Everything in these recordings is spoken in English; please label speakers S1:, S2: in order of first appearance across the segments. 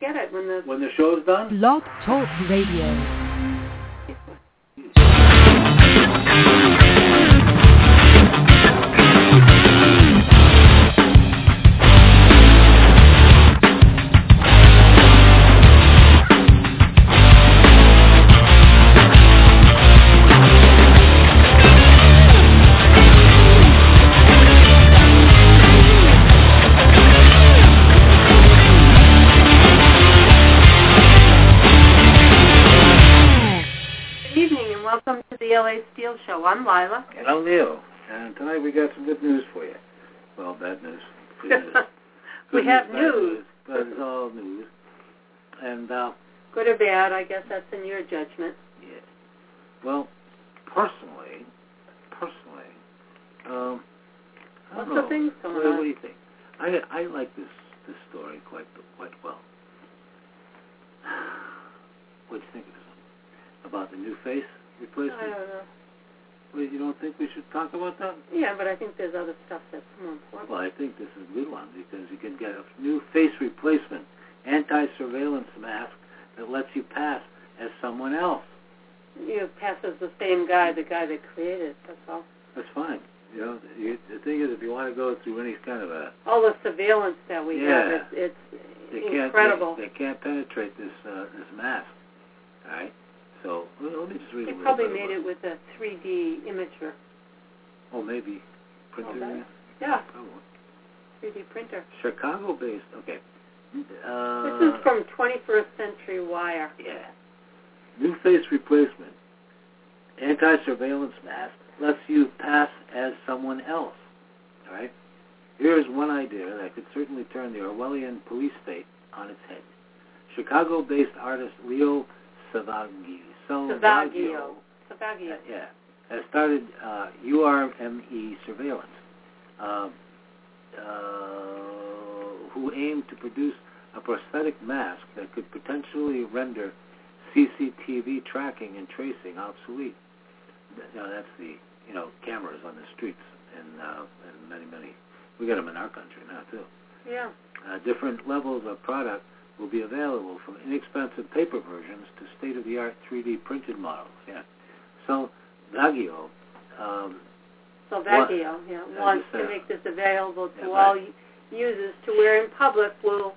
S1: get it when the
S2: when the show's done.
S3: Blog Talk Radio.
S1: Show. I'm Lila.
S2: And I'm Neil. And tonight we got some good news for you. Well, bad news. Good news.
S1: we
S2: Good
S1: have
S2: bad
S1: news.
S2: But it's all news. And, uh,
S1: Good or bad, I guess that's in your judgment.
S2: yeah. Well, personally, personally, um, I don't know.
S1: of things going
S2: what,
S1: on.
S2: What do you think? I I like this this story quite quite well. What do you think of this? About the new face replacement?
S1: I don't know.
S2: Well, you don't think we should talk about that?
S1: Yeah, but I think there's other stuff that's more important.
S2: Well, I think this is a good one because you can get a new face replacement, anti-surveillance mask that lets you pass as someone else.
S1: You pass as the same guy, the guy that created. It, that's all.
S2: That's fine. You know, you, the thing is, if you want to go through any kind of a,
S1: All the surveillance that we
S2: Yeah.
S1: have, it's,
S2: they
S1: it's
S2: can't,
S1: incredible.
S2: they, they can't penetrate this uh, this mask. All right. So me just read
S1: They probably made it with a 3D imager.
S2: Oh, maybe printer.
S1: Oh? Yeah,
S2: Probably.
S1: 3D printer.
S2: Chicago-based. Okay. Uh,
S1: This is from 21st Century Wire.
S2: Yeah. New face replacement. Anti-surveillance mask lets you pass as someone else. All right? Here's one idea that could certainly turn the Orwellian police state on its head. Chicago-based artist Leo Savaggi,
S1: Savagio.
S2: uh, yeah, has started uh, URME surveillance, uh, uh, who aimed to produce a prosthetic mask that could potentially render CCTV tracking and tracing obsolete. You know, that's the you know cameras on the streets and uh, in many many. We got them in our country now too.
S1: Yeah.
S2: Uh, different levels of product will be available from inexpensive paper versions to state-of-the-art 3D printed models. Yeah. So Vagio, um,
S1: Salvaggio, yeah,
S2: Yeah,
S1: wants to make this available to
S2: yeah,
S1: all
S2: right.
S1: users to where in public will,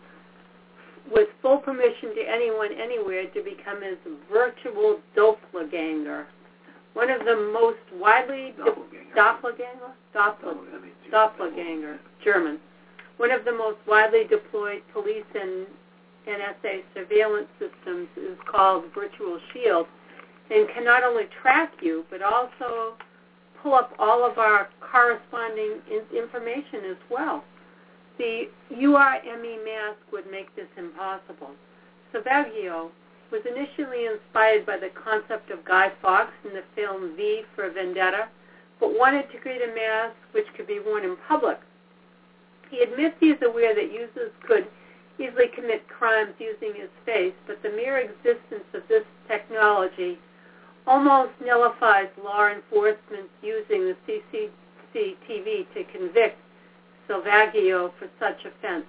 S1: with full permission to anyone anywhere, to become his virtual doppelganger. One of the most widely de-
S2: doppelganger.
S1: doppelganger, doppel,
S2: that means you-
S1: doppelganger, German. One of the most widely deployed police and NSA surveillance systems is called Virtual Shield, and can not only track you but also pull up all of our corresponding information as well. The URME mask would make this impossible. Savaggio was initially inspired by the concept of Guy Fawkes in the film V for Vendetta, but wanted to create a mask which could be worn in public. He admits he is aware that users could easily commit crimes using his face, but the mere existence of this technology almost nullifies law enforcement using the CCTV to convict Salvaggio for such offense,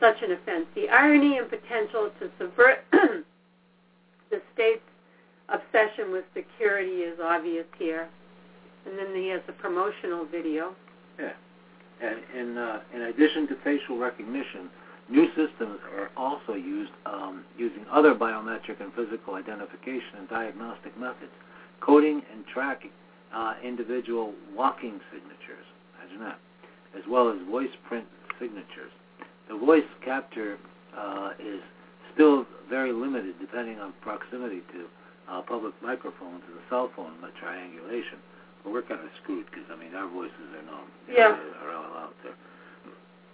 S1: such an offense. The irony and potential to subvert the state's obsession with security is obvious here. And then he has a promotional video.
S2: Yeah. And uh, in addition to facial recognition, new systems are also used um, using other biometric and physical identification and diagnostic methods, coding and tracking uh, individual walking signatures, imagine that, as well as voice print signatures. The voice capture uh, is still very limited depending on proximity to uh, public microphones and the cell phone triangulation. But we're kind of screwed because, I mean, our voices are known.
S1: Yeah.
S2: Are all out there.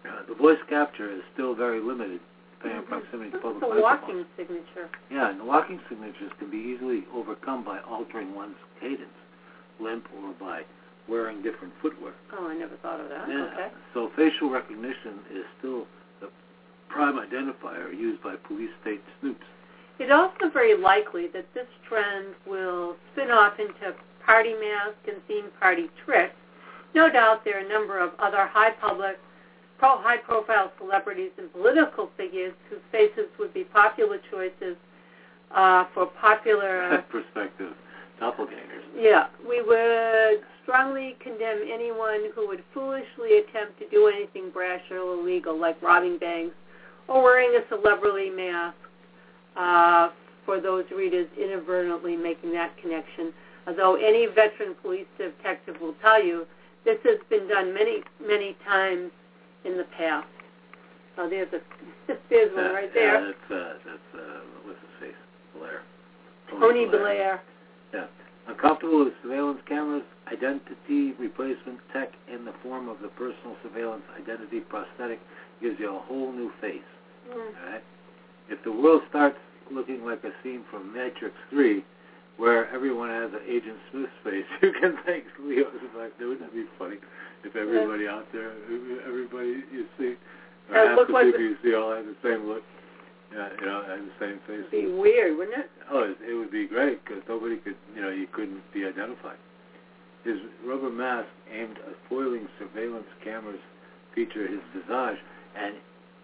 S2: Uh, the voice capture is still very limited depending on proximity to
S1: This
S2: public
S1: is a
S2: microphones.
S1: walking signature.
S2: Yeah, and the walking signatures can be easily overcome by altering one's cadence, limp, or by wearing different footwear.
S1: Oh, I never thought of that.
S2: Yeah.
S1: Okay.
S2: So facial recognition is still the prime identifier used by police state snoops.
S1: It's also very likely that this trend will spin off into party mask and theme party tricks. No doubt there are a number of other high public, pro high profile celebrities and political figures whose faces would be popular choices uh, for popular.
S2: Perspective doppelgangers.
S1: Yeah, we would strongly condemn anyone who would foolishly attempt to do anything brash or illegal, like robbing banks or wearing a celebrity mask. Uh, for those readers inadvertently making that connection, although any veteran police detective will tell you this has been done many, many times in the past. So there's a there's one right there.
S2: Yeah, that's uh, that's uh, what's his face, Blair.
S1: Tony, Blair. Blair.
S2: Yeah. Uncomfortable with surveillance cameras, identity replacement tech in the form of the personal surveillance identity prosthetic gives you a whole new face.
S1: Mm.
S2: All right. If the world starts looking like a scene from Matrix Three, where everyone has an Agent Smith face, you can thank Leo. Like, wouldn't that be funny if everybody out there, everybody you see, or half the
S1: like
S2: people
S1: the-
S2: you see all have the same look. Yeah, you know, have the same face.
S1: It'd be weird, wouldn't it?
S2: Oh, it, it would be great because nobody could, you know, you couldn't be identified. His rubber mask aimed at foiling surveillance cameras feature his visage, and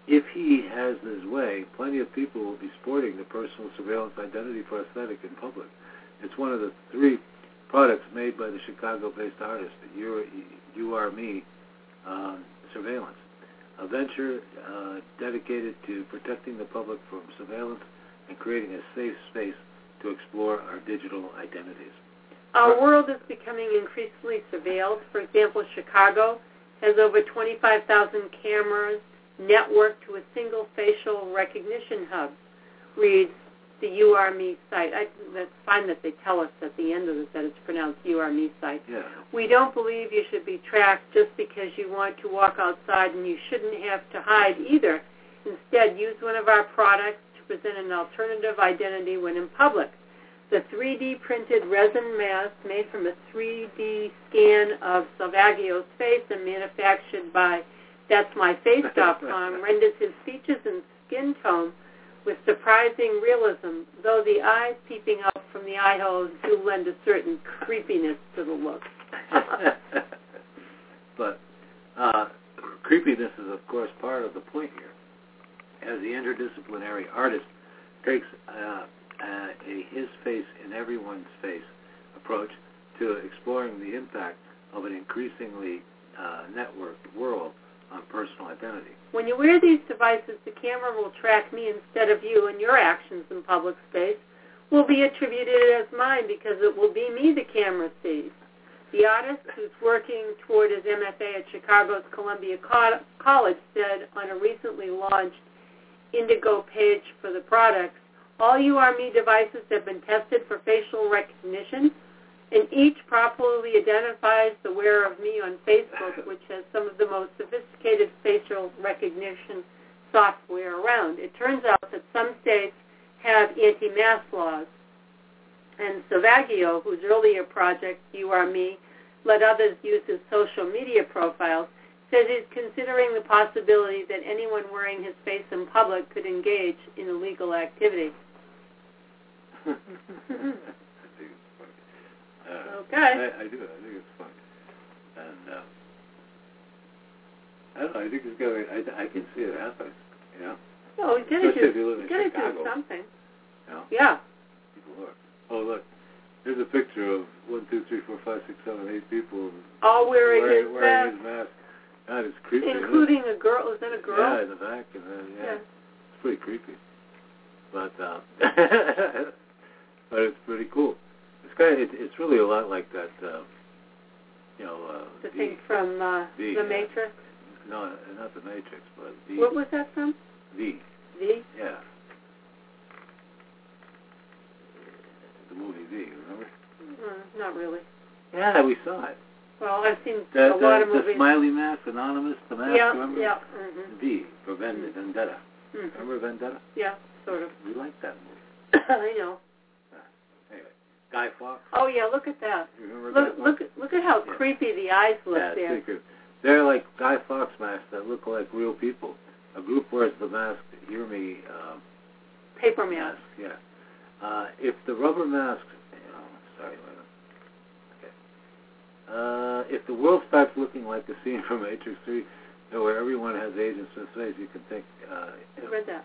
S2: if he has his way, plenty of people will be sporting the personal surveillance identity prosthetic in public. It's one of the three products made by the Chicago-based artist, You, you Are Me um, Surveillance, a venture uh, dedicated to protecting the public from surveillance and creating a safe space to explore our digital identities.
S1: Our world is becoming increasingly surveilled. For example, Chicago has over 25,000 cameras networked to a single facial recognition hub, reads the You Are Me site. I, that's fine that they tell us at the end of it that it's pronounced You Are Me site.
S2: Yeah.
S1: We don't believe you should be tracked just because you want to walk outside and you shouldn't have to hide either. Instead, use one of our products to present an alternative identity when in public. The 3D printed resin mask made from a 3D scan of Salvaggio's face and manufactured by That'sMyFace.com renders his features and skin tone with surprising realism, though the eyes peeping out from the eye holes do lend a certain creepiness to the look.
S2: but uh, creepiness is, of course, part of the point here. As the interdisciplinary artist takes uh, uh, a his face in everyone's face approach to exploring the impact of an increasingly uh, networked world on personal identity.
S1: When you wear these devices, the camera will track me instead of you, and your actions in public space will be attributed as mine because it will be me the camera sees. The artist who's working toward his MFA at Chicago's Columbia Co- College said on a recently launched Indiegogo page for the products, all URME devices have been tested for facial recognition, and each properly identifies the wearer of me on Facebook, which has some of the most sophisticated facial recognition software around. It turns out that some states have anti-mask laws, and Salvaggio, whose earlier project, You Are Me, let others use his social media profiles, says he's considering the possibility that anyone wearing his face in public could engage in illegal activity.
S2: I think it's funny. Uh,
S1: Okay.
S2: I, I do. I think it's fun. And uh, I don't know. I think it's going. I, I can see it happening. You know.
S1: Well, we gotta
S2: Especially if
S1: do,
S2: you live in
S1: gotta
S2: Chicago.
S1: do something.
S2: You know.
S1: Yeah.
S2: People are. Oh look. Here's a picture of one, two, three, four, five, six, seven, eight people
S1: All wearing,
S2: wearing,
S1: his
S2: wearing
S1: mask,
S2: his mask. God, it's creepy.
S1: including a girl. Is that a girl?
S2: Yeah, in the back, and then yeah,
S1: Yeah.
S2: it's pretty creepy. But uh, but it's pretty cool. It's kind of, it, it's really a lot like that. Uh, you know, uh,
S1: The
S2: the,
S1: thing from uh,
S2: the,
S1: The
S2: uh,
S1: Matrix.
S2: no, not the Matrix, but the
S1: What was that from?
S2: the
S1: V?
S2: yeah, the movie V. Remember?
S1: Uh, not really.
S2: Yeah, we saw it.
S1: Well, I've seen
S2: The,
S1: a
S2: the,
S1: lot of
S2: the
S1: movies.
S2: smiley mask, anonymous, the mask.
S1: yeah,
S2: remember?
S1: yeah, mm-hmm.
S2: V for Ven- Vendetta.
S1: hmm
S2: Remember Vendetta?
S1: Yeah, sort of.
S2: We liked that movie.
S1: I know.
S2: Guy Fawkes.
S1: Oh yeah, look at that. Look,
S2: Fawkes?
S1: look, at- look at how
S2: Yeah.
S1: creepy the eyes look
S2: Yeah,
S1: there.
S2: pretty. They're like Guy Fawkes masks that look like real people. A group wears the mask, hear me, uh,
S1: Paper mask.
S2: mask, yeah. Uh, if the rubber mask. oh, sorry, wait a minute. Okay. Uh, if the world starts looking like the scene from Matrix 3, where everyone has Agent Smith's face, you can think, uh,
S1: I read that.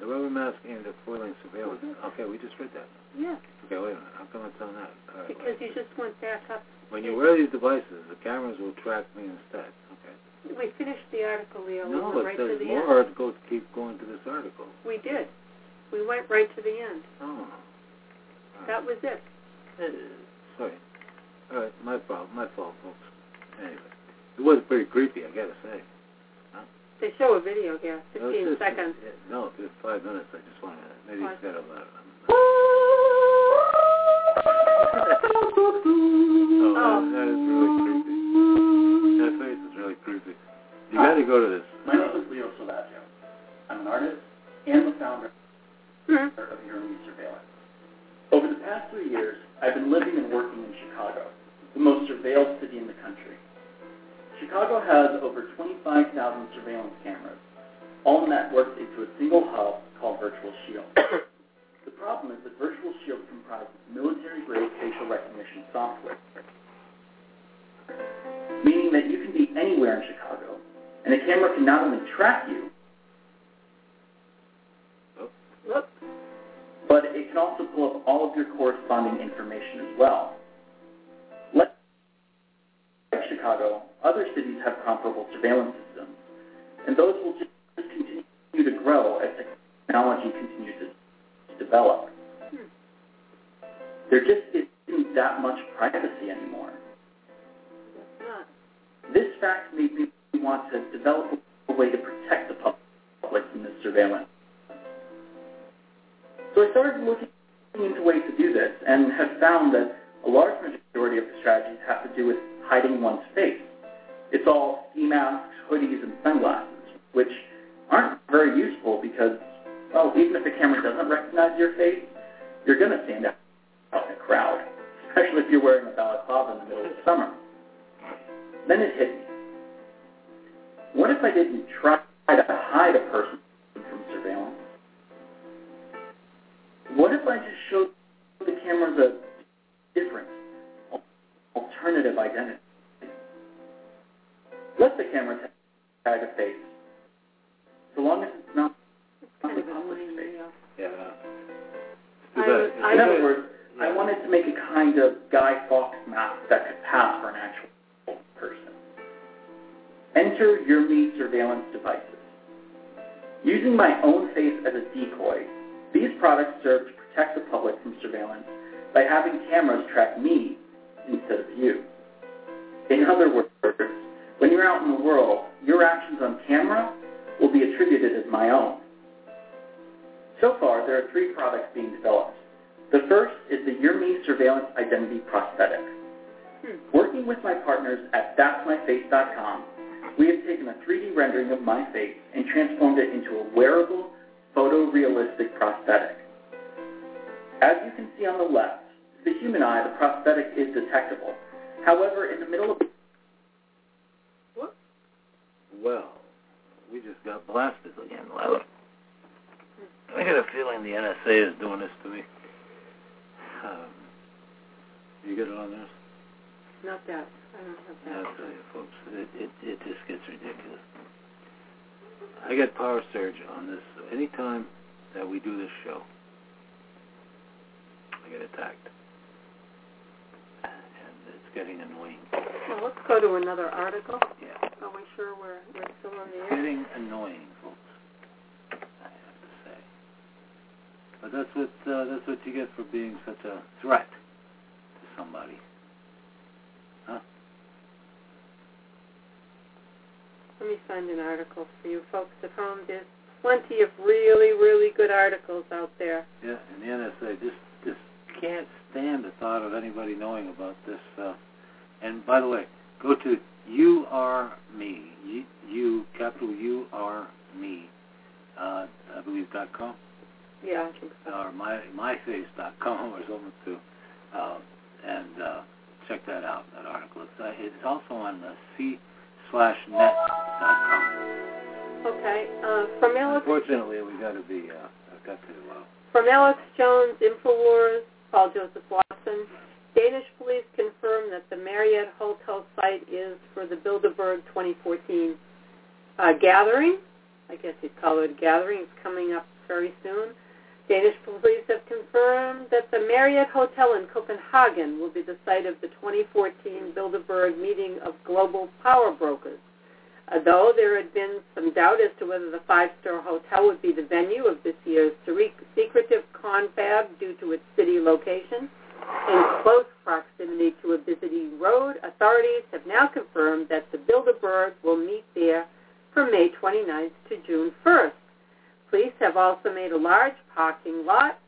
S2: The rubber mask aimed at foiling surveillance.
S1: Mhm.
S2: Okay, we just read that.
S1: Yeah,
S2: Okay, wait a minute. How come it's on that? Right,
S1: because
S2: wait.
S1: you just went back up.
S2: When you wear these devices, the cameras will track me instead. Okay.
S1: We finished the article, Leo. We
S2: No,
S1: went
S2: it
S1: right to
S2: says
S1: the
S2: more.
S1: end.
S2: It goes keep going to this article.
S1: We did. We went right to the end.
S2: Oh. Right.
S1: That was it.
S2: Uh, Sorry. All right, my fault. My fault, folks. Anyway, it was pretty creepy, I gotta say.
S1: They show a video here, 15
S2: it's just-
S1: seconds.
S2: yeah, no, just five minutes. I just want to. Maybe
S1: Fine.
S2: it's got a lot. Oh, that, that is really creepy. That face is really creepy. You got to go to this.
S3: My name is Leo Salvaggio. I'm an artist and the founder
S1: Hmm.
S3: of URME Surveillance. Over the past three years, I've been living and working in Chicago, the most surveilled city in the country. Chicago has over 25,000 surveillance cameras, all networked into a single hub called Virtual Shield. the problem is that Virtual Shield comprises military-grade facial recognition software, meaning that you can be anywhere in Chicago, and the camera can not only track you,
S1: oh,
S3: but it can also pull up all of your corresponding information as well. Chicago, other cities have comparable surveillance systems, and those will just continue to grow as technology continues to develop. There just isn't that much privacy anymore. This fact made me want to develop a way to protect the public from this surveillance. So I started looking into ways to do this and have found that a large majority of the strategies have to do with hiding one's face. It's all ski masks, hoodies, and sunglasses, which aren't very useful because, well, even if the camera doesn't recognize your face, you're going to stand out in a crowd, especially if you're wearing a balaclava in the middle of the summer. Then it hit me. What if I didn't try to hide a person from surveillance? What if I just showed the cameras a different, al- alternative identity? Let the camera ta- tag a face, so long as it's not
S1: It's kind of
S3: Public
S1: annoying,
S3: space.
S1: Leo.
S2: Yeah.
S1: I
S2: Too
S1: I
S3: In
S2: Too
S3: other
S2: bad.
S3: words, I wanted to make a kind of Guy Fawkes mask that could pass for an actual person. Enter URME surveillance devices. Using my own face as a decoy, these products serve to protect the public from surveillance by having cameras track me instead of you. In other words, when you're out in the world, your actions on camera will be attributed as my own. So far, there are three products being developed. The first is the URME Surveillance Identity Prosthetic.
S1: Hmm.
S3: Working with my partners at that'smyface.com, we have taken a 3D rendering of my face and transformed it into a wearable, photorealistic prosthetic. As you can see on the left, the human eye, the prosthetic is detectable. However, in the middle of What?
S2: Well, we just got blasted again, Lila. I got a feeling the NSA is doing this to me. Um, you get it on this?
S1: Not that. I don't have that.
S2: I'll tell you, folks, it, it, it just gets ridiculous. I get power surge on this. Anytime that we do this show, I get attacked. Getting annoying.
S1: Well, let's go to another article.
S2: Yeah.
S1: Are we sure we're, we're still on the air?
S2: getting annoying, folks. I have to say. But that's what uh, that's what you get for being such a threat to somebody. Huh?
S1: Let me find an article for you folks at home. There's plenty of really, really good articles out there.
S2: Yeah, and the NSA just just can't stand the thought of anybody knowing about this. Uh, and by the way, go to you are me. You, you capital U R me. Uh, I believe dot com.
S1: Yeah, I think so.
S2: or my myface.com or something too, uh, and uh, check that out. That article. It's, uh, it's also on the c slash net dot com.
S1: Okay. Uh, from Alex
S2: Unfortunately, we got to be. Uh, I've got to. Uh,
S1: from Alex Jones, Infowars, Paul Joseph Watson. Danish police confirm that the Marriott Hotel site is for the Bilderberg 2014 uh, gathering. I guess you'd call it a gathering. It's coming up very soon. Danish police have confirmed that the Marriott Hotel in Copenhagen will be the site of the 2014 Bilderberg meeting of global power brokers. Uh, though there had been some doubt as to whether the five-star hotel would be the venue of this year's secretive confab due to its city location, in close proximity to a busy road, authorities have now confirmed that the Bilderberg will meet there from May 29th to June 1st. Police have also made a large parking lot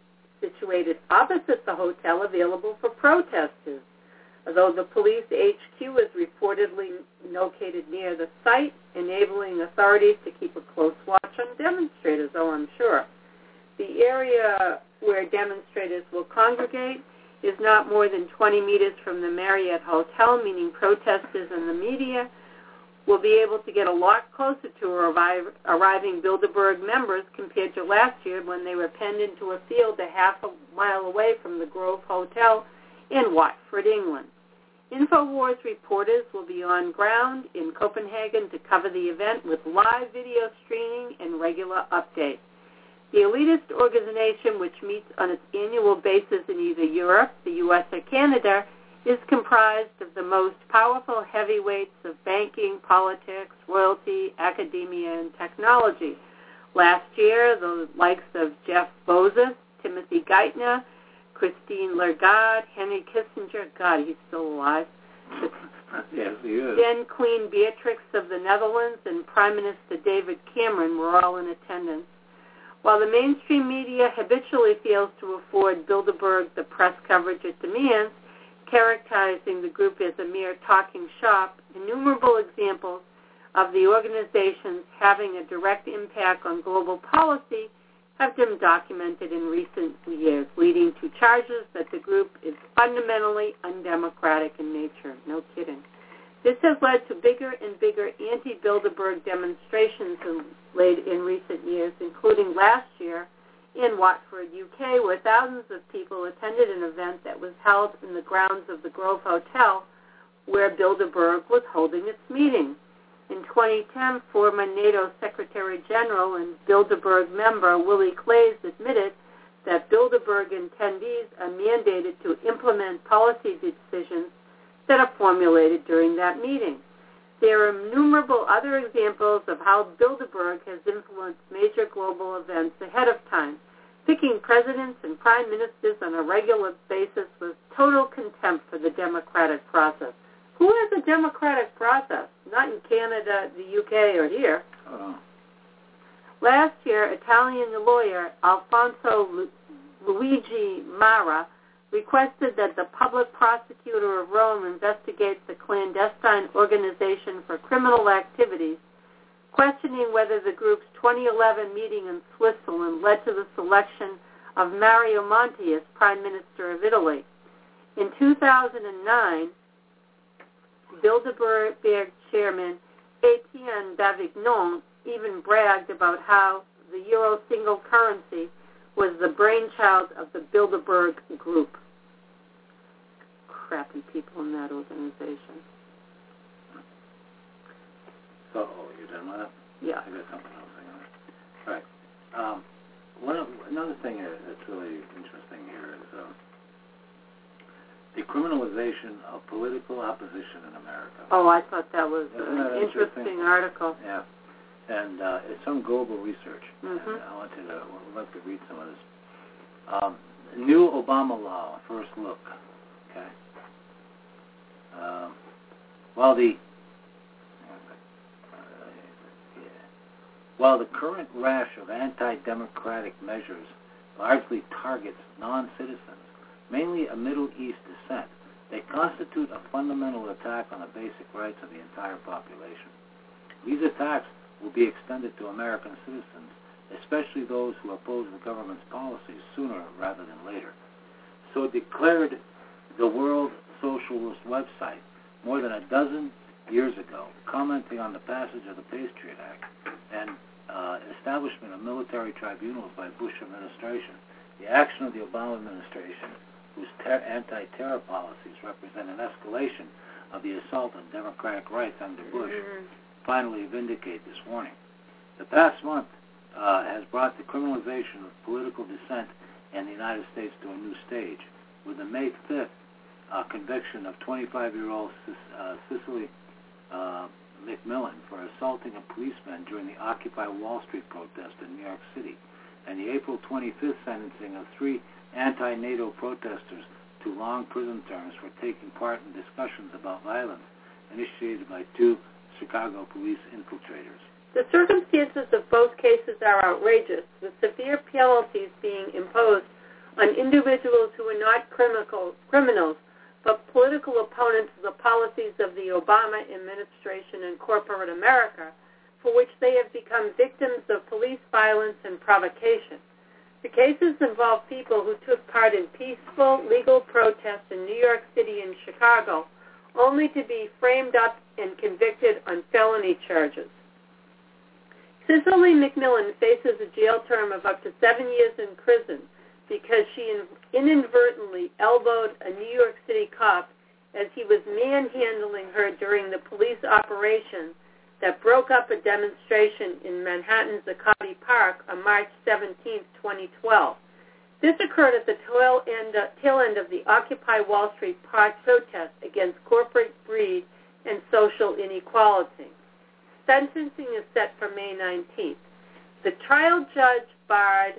S1: situated opposite the hotel available for protesters. Although the police HQ is reportedly located near the site, enabling authorities to keep a close watch on demonstrators, oh, I'm sure. The area where demonstrators will congregate is not more than 20 meters from the Marriott Hotel, meaning protesters and the media will be able to get a lot closer to arriving Bilderberg members compared to last year when they were penned into a field a half a mile away from the Grove Hotel in Watford, England. InfoWars reporters will be on ground in Copenhagen to cover the event with live video streaming and regular updates. The elitist organization, which meets on its annual basis in either Europe, the U.S., or Canada, is comprised of the most powerful heavyweights of banking, politics, royalty, academia, and technology. Last year, the likes of Jeff Bezos, Timothy Geithner, Christine Lagarde, Henry Kissinger, God, he's still alive.
S2: yes, he is.
S1: Then Queen Beatrix of the Netherlands and Prime Minister David Cameron were all in attendance. While the mainstream media habitually fails to afford Bilderberg the press coverage it demands, characterizing the group as a mere talking shop, innumerable examples of the organizations having a direct impact on global policy have been documented in recent years, leading to charges that the group is fundamentally undemocratic in nature. No kidding. This has led to bigger and bigger anti-Bilderberg demonstrations in, late in recent years, including last year in Watford, UK, where thousands of people attended an event that was held in the grounds of the Grove Hotel, where Bilderberg was holding its meeting. In 2010, former NATO Secretary General and Bilderberg member Willie Claes admitted that Bilderberg attendees are mandated to implement policy decisions that are formulated during that meeting. There are innumerable other examples of how Bilderberg has influenced major global events ahead of time, picking presidents and prime ministers on a regular basis with total contempt for the democratic process. Who has a democratic process? Not in Canada, the UK, or here.
S2: Uh,
S1: Last year, Italian lawyer Alfonso Luigi Marra requested that the public prosecutor of Rome investigate the clandestine organization for criminal activities, questioning whether the group's 2011 meeting in Switzerland led to the selection of Mario Monti as Prime Minister of Italy. In 2009, Bilderberg chairman Etienne Davignon even bragged about how the euro single currency was the brainchild of the Bilderberg Group. Crappy people in that organization.
S2: So, you done with that?
S1: Yeah.
S2: I got something else. Hang on. All right. Um, one of, another thing that's really interesting here is um, the criminalization of political opposition in America.
S1: Oh, I thought that was
S2: Isn't
S1: an
S2: that
S1: interesting,
S2: interesting?
S1: article.
S2: Yeah. And uh, it's some global research.
S1: Mhm.
S2: And I want you to, would like to read some of this. Um, new Obama law, first look. Okay. Um, while the while the current rash of anti-democratic measures largely targets non-citizens, mainly of Middle East descent, they constitute a fundamental attack on the basic rights of the entire population. These attacks will be extended to American citizens, especially those who oppose the government's policies sooner rather than later. So declared the World Socialist website more than a dozen years ago, commenting on the passage of the Patriot Act and uh, establishment of military tribunals by Bush administration. The action of the Obama administration, whose ter- anti-terror policies represent an escalation of the assault on democratic rights under Bush,
S1: Mhm.
S2: finally vindicate this warning. The past month, uh, has brought the criminalization of political dissent in the United States to a new stage. With the May 5th uh, conviction of 25-year-old uh, Cicely uh, McMillan for assaulting a policeman during the Occupy Wall Street protest in New York City, and the April 25th sentencing of three anti-NATO protesters to long prison terms for taking part in discussions about violence initiated by two Chicago police infiltrators.
S1: The circumstances of both cases are outrageous, with severe penalties being imposed on individuals who are not criminal, criminals, but political opponents of the policies of the Obama administration and corporate America, for which they have become victims of police violence and provocation. The cases involve people who took part in peaceful legal protests in New York City and Chicago, only to be framed up and convicted on felony charges. Cicely McMillan faces a jail term of up to seven years in prison because she inadvertently elbowed a New York City cop as he was manhandling her during the police operation that broke up a demonstration in Manhattan's Zuccotti Park on March 17, 2012. This occurred at the tail end, tail end of the Occupy Wall Street protest against corporate greed and social inequality. Sentencing is set for May 19th. The trial judge barred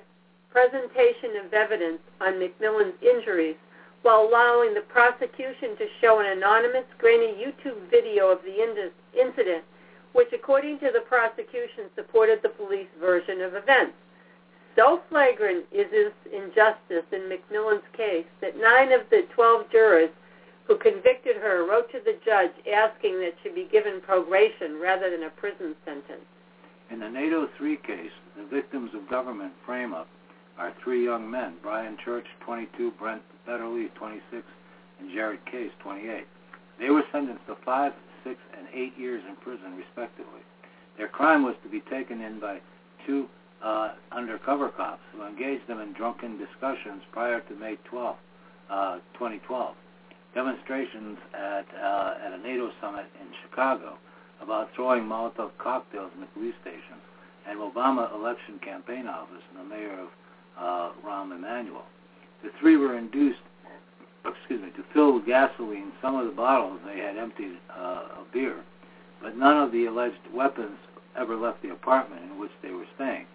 S1: presentation of evidence on McMillan's injuries while allowing the prosecution to show an anonymous, grainy YouTube video of the incident, which, according to the prosecution, supported the police version of events. So flagrant is this injustice in McMillan's case that nine of the 12 jurors who convicted her wrote to the judge asking that she be given probation rather than a prison sentence.
S2: In the oh NATO 3 case, the victims of government frame-up are three young men, Brian Church, 22, Brent Betterly, 26, and Jared Case, 28. They were sentenced to five, six, and eight years in prison, respectively. Their crime was to be taken in by two uh, undercover cops who engaged them in drunken discussions prior to May 12, uh, 2012 demonstrations at, uh, at a NATO summit in Chicago about throwing Molotov cocktails in the police stations, and Obama election campaign office and the mayor of uh, Rahm Emanuel. The three were induced, excuse me, to fill with gasoline some of the bottles they had emptied uh, of beer, but none of the alleged weapons ever left the apartment in which they were staying.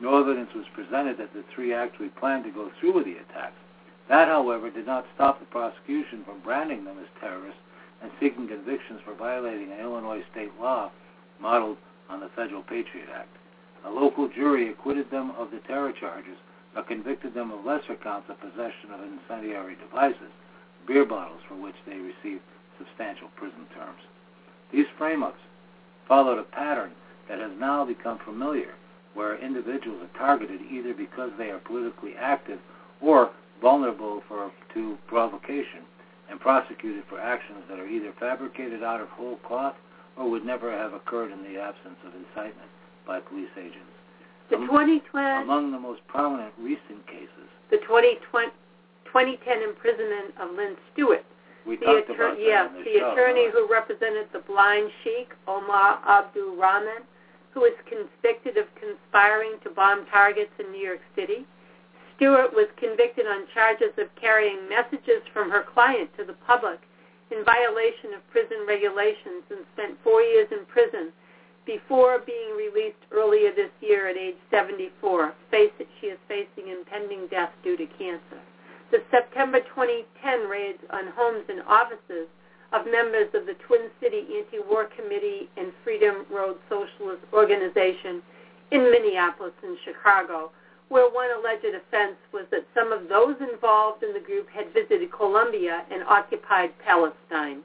S2: No evidence was presented that the three actually planned to go through with the attacks. That, however, did not stop the prosecution from branding them as terrorists and seeking convictions for violating an Illinois state law modeled on the Federal Patriot Act. A local jury acquitted them of the terror charges, but convicted them of lesser counts of possession of incendiary devices, beer bottles for which they received substantial prison terms. These frame-ups followed a pattern that has now become familiar, where individuals are targeted either because they are politically active or vulnerable for, to provocation and prosecuted for actions that are either fabricated out of whole cloth or would never have occurred in the absence of incitement by police agents.
S1: The 2020,
S2: among the most prominent recent cases,
S1: the 2020, 2010 imprisonment of Lynne Stewart.
S2: We
S1: the
S2: talked
S1: attor-
S2: about that
S1: yeah,
S2: on the,
S1: the
S2: show,
S1: attorney who represented the blind sheik, Omar Abdul Rahman, who was convicted of conspiring to bomb targets in New York City. Stewart was convicted on charges of carrying messages from her client to the public in violation of prison regulations and spent four years in prison before being released earlier this year at age 74. Face it, she is facing impending death due to cancer. The September 2010 raids on homes and offices of members of the Twin City Anti-War Committee and Freedom Road Socialist Organization in Minneapolis and Chicago, where one alleged offense was that some of those involved in the group had visited Colombia and occupied Palestine.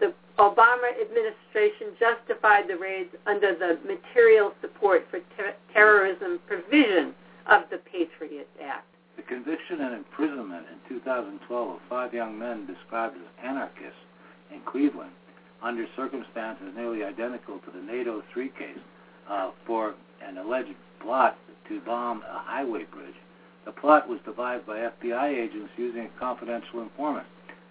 S1: The Obama administration justified the raids under the Material Support for Ter- Terrorism provision of the Patriot Act.
S2: The conviction and imprisonment in 2012 of five young men described as anarchists in Cleveland under circumstances nearly identical to the NATO 3 case uh, for an alleged plot to bomb a highway bridge. The plot was devised by FBI agents using a confidential informant.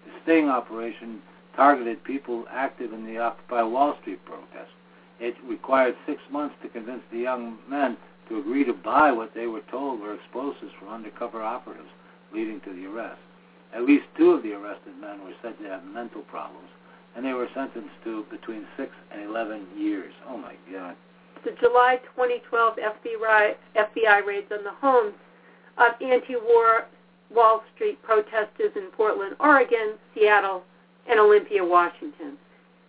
S2: The sting operation targeted people active in the Occupy Wall Street protest. It required six months to convince the young men to agree to buy what they were told were explosives from undercover operatives, leading to the arrest. At least two of the arrested men were said to have mental problems, and they were sentenced to between 6 and 11 years. Oh, my God.
S1: The July 2012 FBI, FBI raids on the homes of anti-war Wall Street protesters in Portland, Oregon, Seattle, and Olympia, Washington.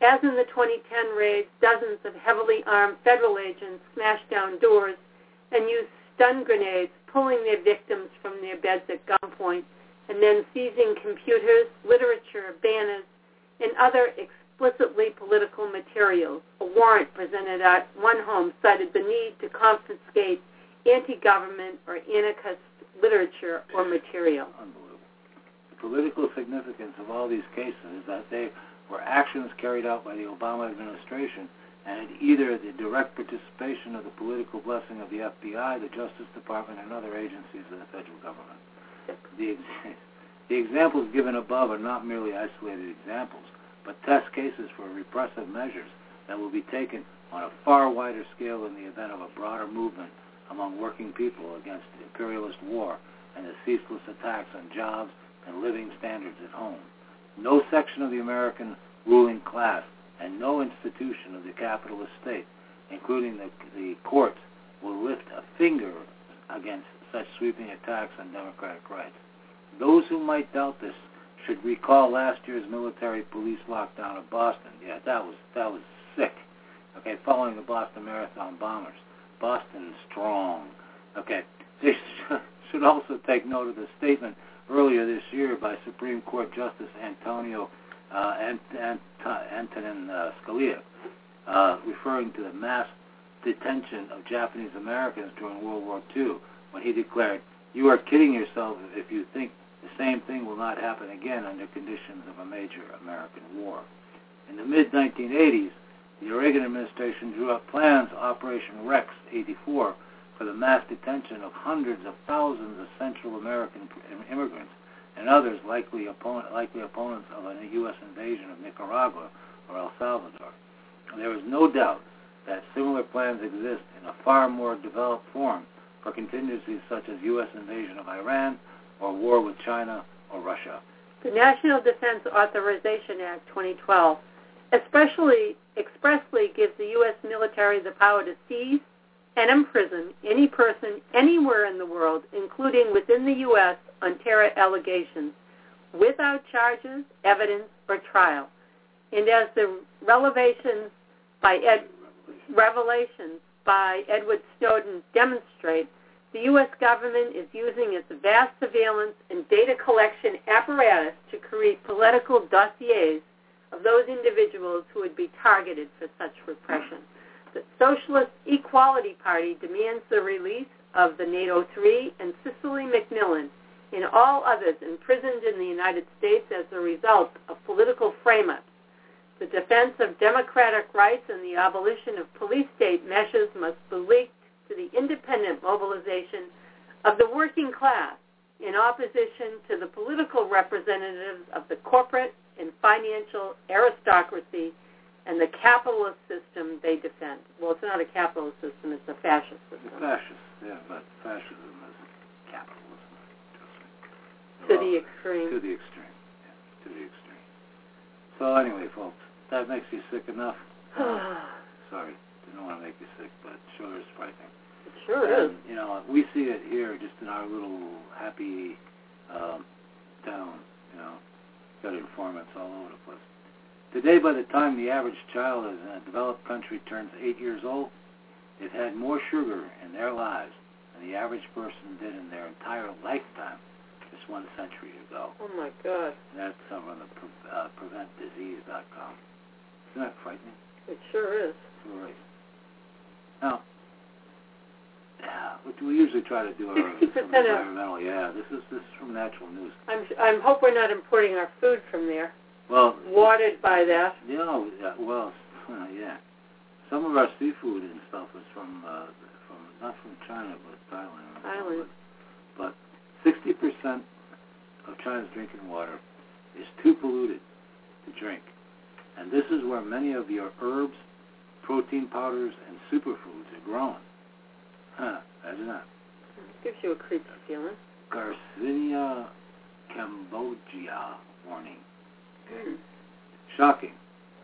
S1: As in the 2010 raids, dozens of heavily armed federal agents smashed down doors and used stun grenades, pulling their victims from their beds at gunpoint and then seizing computers, literature, banners, and other explicitly political materials. A warrant presented at one home cited the need to confiscate anti-government or anarchist literature or material.
S2: Political significance of all these cases is that they were actions carried out by the Obama administration and either the direct participation of the political blessing of the FBI, the Justice Department, and other agencies of the federal government. The, the examples given above are not merely isolated examples, but test cases for repressive measures that will be taken on a far wider scale in the event of a broader movement among working people against imperialist war and the ceaseless attacks on jobs and living standards at home. No section of the American ruling class and no institution of the capitalist state, including the, the courts, will lift a finger against such sweeping attacks on democratic rights. Those who might doubt this should recall last year's military police lockdown of Boston. Yeah, that was that was sick. Okay, following the Boston Marathon bombers. Boston strong. Okay, they should also take note of the statement earlier this year by Supreme Court Justice Antonio uh, Ant- Ant- Antonin uh, Scalia, uh, referring to the mass detention of Japanese Americans during World War II, when he declared, "You are kidding yourself if you think the same thing will not happen again under conditions of a major American war." In the mid 1980s, the Reagan administration drew up plans, Operation Rex 84, for the mass detention of hundreds of thousands of Central American immigrants and others likely, likely opponents of a U.S. invasion of Nicaragua or El Salvador. There is no doubt that similar plans exist in a far more developed form for contingencies such as U.S. invasion of Iran or war with China or Russia.
S1: The National Defense Authorization Act 2012 especially expressly gives the U.S. military the power to seize and imprison any person anywhere in the world, including within the U.S., on terror allegations without charges, evidence, or trial. And as the revelations by Ed, revelations by Edward Snowden demonstrate, the U.S. government is using its vast surveillance and data collection apparatus to create political dossiers of those individuals who would be targeted for such repression. The Socialist Equality Party demands the release of the NATO 3 and Cicely McMillan and all others imprisoned in the United States as a result of political frame-ups. The defense of democratic rights and the abolition of police state measures must be linked to the independent mobilization of the working class in opposition to the political representatives of the corporate and financial aristocracy and the capitalist system they defend. Well, it's not a capitalist system, it's a fascist system.
S2: Fascist, yeah, but fascism is capitalism.
S1: To the extreme.
S2: To the extreme, yeah, to the extreme. So anyway, folks, that makes you sick enough. Sorry, didn't want to make you sick, but sure is frightening.
S1: It sure
S2: and,
S1: is.
S2: You know, we see it here just in our little happy um, town, you know, got informants all over the place. Today, by the time the average child in a developed country turns eight years old, they've had more sugar in their lives than the average person did in their entire lifetime just one century ago.
S1: Oh my God.
S2: And that's on the pre- uh, preventdisease.com. Isn't that frightening?
S1: It sure is.
S2: Right. Now, yeah, what do we usually try to do our
S1: 60% of-
S2: environmental. Yeah, this is this is from Natural News.
S1: I'm I'm hope we're not importing our food from there,
S2: Well,
S1: watered by that.
S2: you know, yeah, well, yeah. Some of our seafood and stuff is from uh, from not from China but Thailand.
S1: Thailand.
S2: But sixty percent of China's drinking water is too polluted to drink, and this is where many of your herbs, protein powders, and superfoods are grown. Huh. Imagine that.
S1: Gives you a creepy feeling.
S2: Garcinia cambogia warning. Shocking.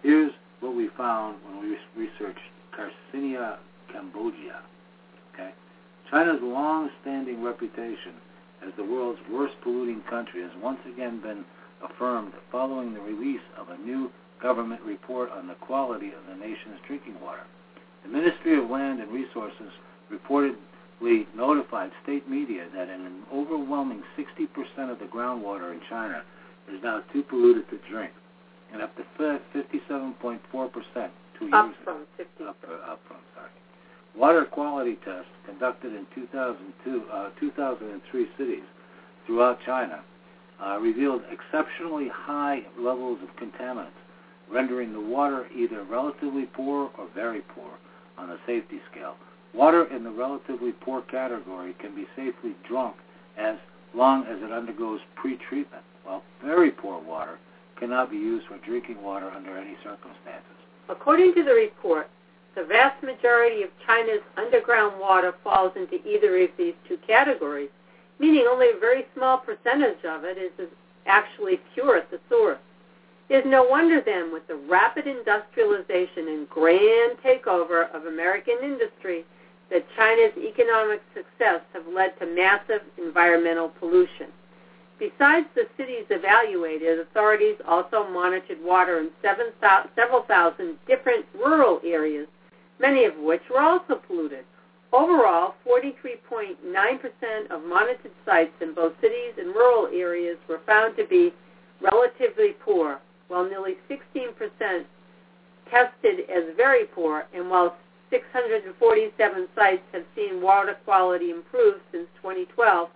S2: Here's what we found when we researched Garcinia cambogia. Okay, China's long-standing reputation as the world's worst polluting country has once again been affirmed following the release of a new government report on the quality of the nation's drinking water. The Ministry of Land and Resources reportedly notified state media that an overwhelming 60% of the groundwater in China is now too polluted to drink, and up to 57.4% two
S1: Up from 50.
S2: up, uh, up from, sorry. Water quality tests conducted in 2002, uh, 2003 cities throughout China uh, revealed exceptionally high levels of contaminants, rendering the water either relatively poor or very poor on a safety scale. Water in the relatively poor category can be safely drunk as long as it undergoes pre-treatment, while very poor water cannot be used for drinking water under any circumstances.
S1: According to the report, the vast majority of China's underground water falls into either of these two categories, meaning only a very small percentage of it is actually pure at the source. It is no wonder then, with the rapid industrialization and grand takeover of American industry, that China's economic success have led to massive environmental pollution. Besides the cities evaluated, authorities also monitored water in seven several thousand different rural areas, many of which were also polluted. Overall, 43.9% of monitored sites in both cities and rural areas were found to be relatively poor, while nearly 16% tested as very poor, and while 647 sites have seen water quality improve since 2012,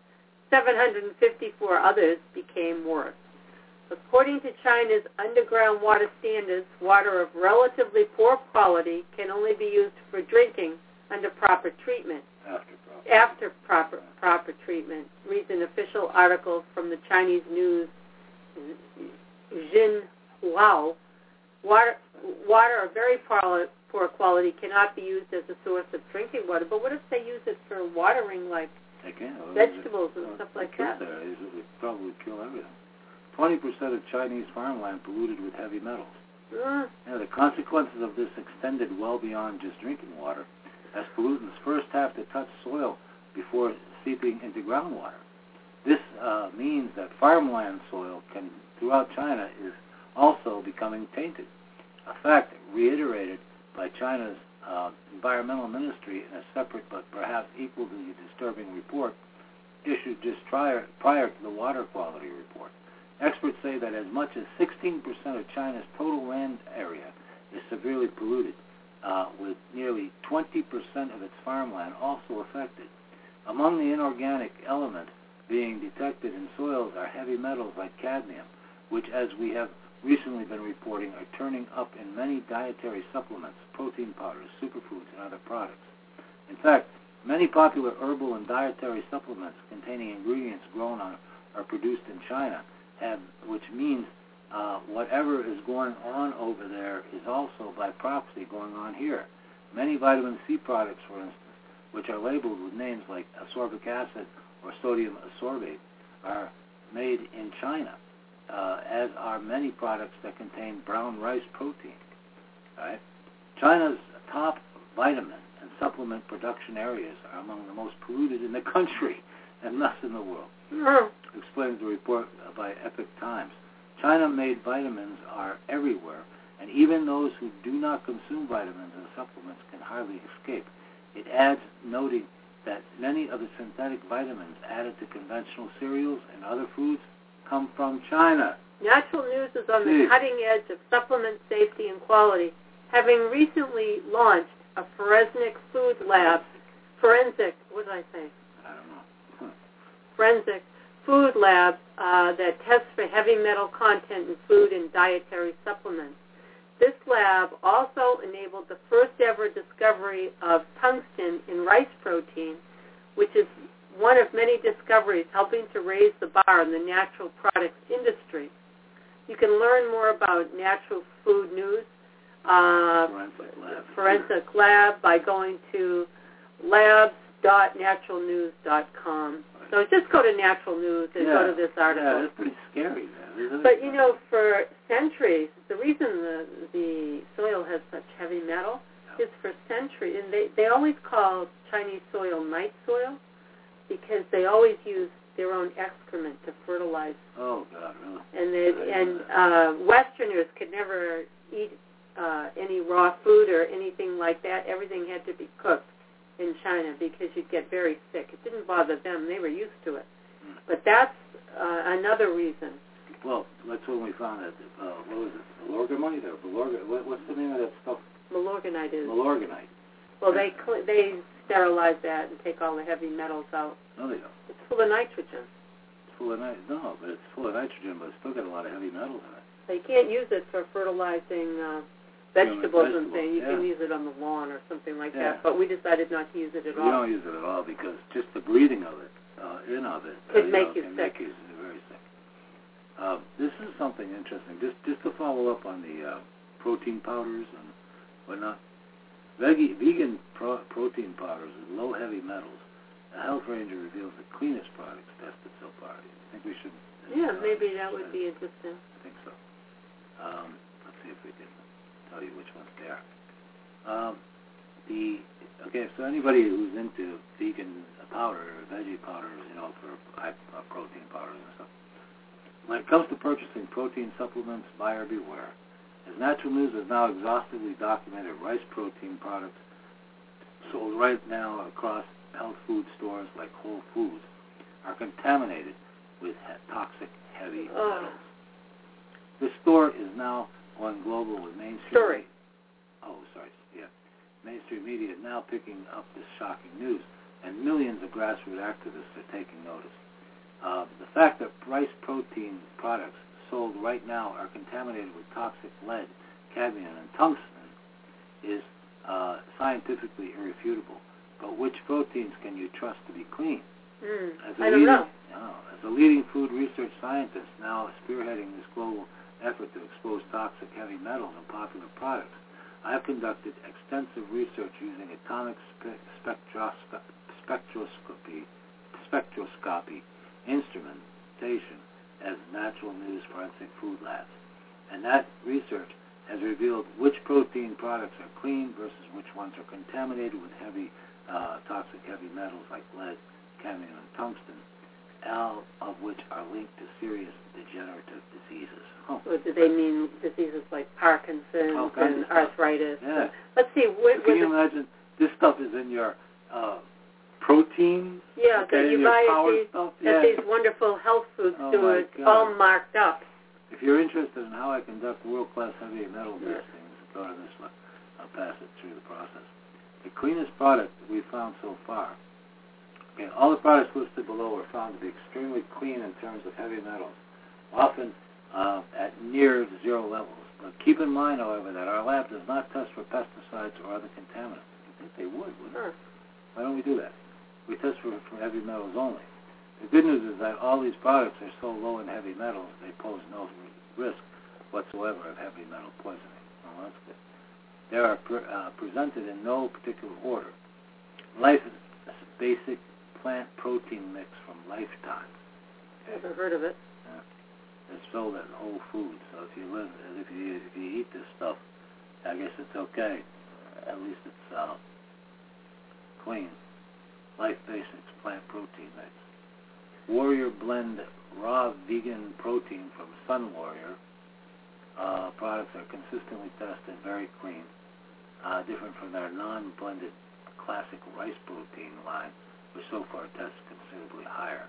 S1: 754 others became worse. According to China's underground water standards, water of relatively poor quality can only be used for drinking under proper treatment.
S2: After proper.
S1: After proper proper treatment, reads an official article from the Chinese news Xinhua. Water, water of very poor, poor quality cannot be used as a source of drinking water. But what if they use it for watering, like
S2: Well,
S1: vegetables and stuff like that?
S2: there. It would probably kill everything. Twenty percent of Chinese farmland polluted with heavy metals.
S1: Uh,
S2: Now, the consequences of this extended well beyond just drinking water, as pollutants first have to touch soil before seeping into groundwater. This uh, means that farmland soil can, throughout China is also becoming tainted, a fact reiterated by China's uh, environmental ministry in a separate but perhaps equally disturbing report issued just prior, prior to the water quality report. Experts say that as much as 16% of China's total land area is severely polluted, uh, with nearly 20% of its farmland also affected. Among the inorganic elements being detected in soils are heavy metals like cadmium, which, as we have recently been reporting, are turning up in many dietary supplements, protein powders, superfoods, and other products. In fact, many popular herbal and dietary supplements containing ingredients grown on are produced in China have, which means uh, whatever is going on over there is also by proxy going on here. Many vitamin C products, for instance, which are labeled with names like ascorbic acid or sodium ascorbate, are made in China, uh, as are many products that contain brown rice protein. Right? China's top vitamin and supplement production areas are among the most polluted in the country and thus in the world
S1: uh,
S2: explains the report by Epoch Times. China-made vitamins are everywhere, and even those who do not consume vitamins and supplements can hardly escape. It adds, noting that many of the synthetic vitamins added to conventional cereals and other foods come from China.
S1: Natural News is on the cutting edge of supplement safety and quality, having recently launched a forensic food lab, forensic, what did I say?
S2: I don't know.
S1: Forensic food lab uh, that tests for heavy metal content in food and dietary supplements. This lab also enabled the first ever discovery of tungsten in rice protein, which is one of many discoveries helping to raise the bar in the natural products industry. You can learn more about Natural Food News uh,
S2: Forensic lab.
S1: Forensic Lab by going to labs.naturalnews.com. So just go to Natural News and
S2: yeah.
S1: go to this article.
S2: Yeah, it's pretty scary, man.
S1: But you know, for centuries, the reason the the soil has such heavy metal is for centuries, and they they always call Chinese soil night soil because they always use their own excrement to fertilize,
S2: Oh God, really?
S1: and they, and uh, Westerners could never eat uh, any raw food or anything like that. Everything had to be cooked in China because you'd get very sick. It didn't bother them; they were used to it.
S2: Hmm.
S1: But that's uh, another reason.
S2: Well, that's when we found that. Uh, what was it? Malorgamite or Malorga? What, what's the name of that stuff?
S1: Malorganite is
S2: Malorganite.
S1: well, they cl- they sterilize that and take all the heavy metals out.
S2: No, they don't.
S1: It's full of nitrogen.
S2: It's full of nit- no, but it's full of nitrogen, but it's still got a lot of heavy metals in it.
S1: So you can't use it for fertilizing uh, vegetables and things. You can use it on the lawn or something like
S2: Yeah.
S1: that. But we decided not to use it at
S2: We
S1: all.
S2: don't use it at all because just the breathing of it, uh, in of it, uh,
S1: Could
S2: you
S1: make
S2: know,
S1: you
S2: can
S1: sick.
S2: make you very sick. Uh, this is something interesting. Just just to follow up on the uh, protein powders and whatnot. Veggie, vegan pro- protein powders with low heavy metals. The Health Ranger reveals the cleanest products tested so far. I think we should.
S1: Yeah,
S2: uh,
S1: maybe that would be interesting.
S2: I think so. Um, let's see if we can tell you which ones they are. Um, the okay, so anybody who's into vegan powder or veggie powders, you know, for high uh, protein powders and stuff. When it comes to purchasing protein supplements, buyer beware. As Natural News has now exhaustively documented rice protein products sold right now across health food stores like Whole Foods are contaminated with toxic heavy metals. The store is now going global with mainstream.
S1: Story.
S2: Oh, sorry. Yeah, mainstream media is now picking up this shocking news, and millions of grassroots activists are taking notice. Uh, the fact that rice protein products sold right now are contaminated with toxic lead, cadmium, and tungsten is uh, scientifically irrefutable. But which proteins can you trust to be clean?
S1: Mm,
S2: As a
S1: I don't
S2: leading,
S1: know.
S2: no, as a leading food research scientist now spearheading this global effort to expose toxic heavy metals in popular products, I have conducted extensive research using atomic spe- spectrosco- spectroscopy, spectroscopy instrumentation as Natural News Forensic Food Labs. And that research has revealed which protein products are clean versus which ones are contaminated with heavy, uh, toxic heavy metals like lead, cadmium, and tungsten, all of which are linked to serious degenerative diseases. Oh,
S1: Or do they mean diseases like Parkinson's and arthritis?
S2: Yeah.
S1: Let's see. What,
S2: Can you imagine this stuff is in your uh, protein?
S1: yeah,
S2: okay,
S1: that you buy at these,
S2: stuff?
S1: at
S2: yeah.
S1: these wonderful health food
S2: Oh,
S1: stores, all marked up.
S2: If you're interested in how I conduct world-class heavy metal
S1: Yeah.
S2: testings, go to this one. I'll pass it through the process. The cleanest product that we've found so far. Okay, all the products listed below are found to be extremely clean in terms of heavy metals, often uh, at near zero levels. But keep in mind, however, that our lab does not test for pesticides or other contaminants. I think they would, wouldn't they? Why don't we do that? We test for, for heavy metals only. The good news is that all these products are so low in heavy metals, they pose no risk whatsoever of heavy metal poisoning. Well, that's good. They are pre- uh, presented in no particular order. Life is a basic plant protein mix from Lifetime.
S1: Never heard of it.
S2: It's sold at Whole Foods, so if you live, if you if you eat this stuff, I guess it's okay. At least it's uh, clean. Life Basics plant protein mix. Warrior Blend raw vegan protein from Sun Warrior. Uh, products are consistently tested, very clean, uh, different from their non-blended classic rice protein line, which so far tests considerably higher.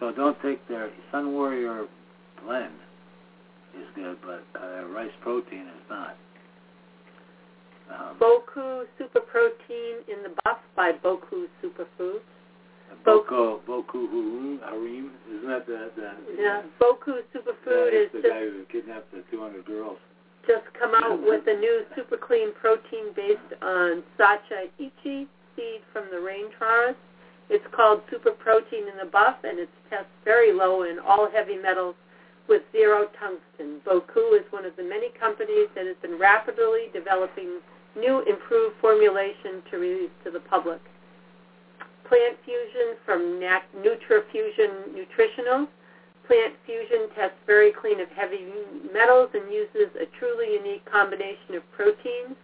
S2: So don't take their Sun Warrior blend is good, but uh, rice protein is not. Um,
S1: Boku Super Protein in the Buff by Boku Superfoods.
S2: Boko Boku Harum, Harim, isn't that the the,
S1: Yeah, Boku Superfood is
S2: the guy who kidnapped the 200 girls?
S1: just come out with a new super clean protein based on Sacha Inchi seed from the rainforest. It's called Super Protein in the Buff, and it's tests very low in all heavy metals with zero tungsten. Boku is one of the many companies that has been rapidly developing new improved formulation to release to the public. Plant Fusion from Nat- Nutrifusion Nutritionals. Plant Fusion tests very clean of heavy metals and uses a truly unique combination of proteins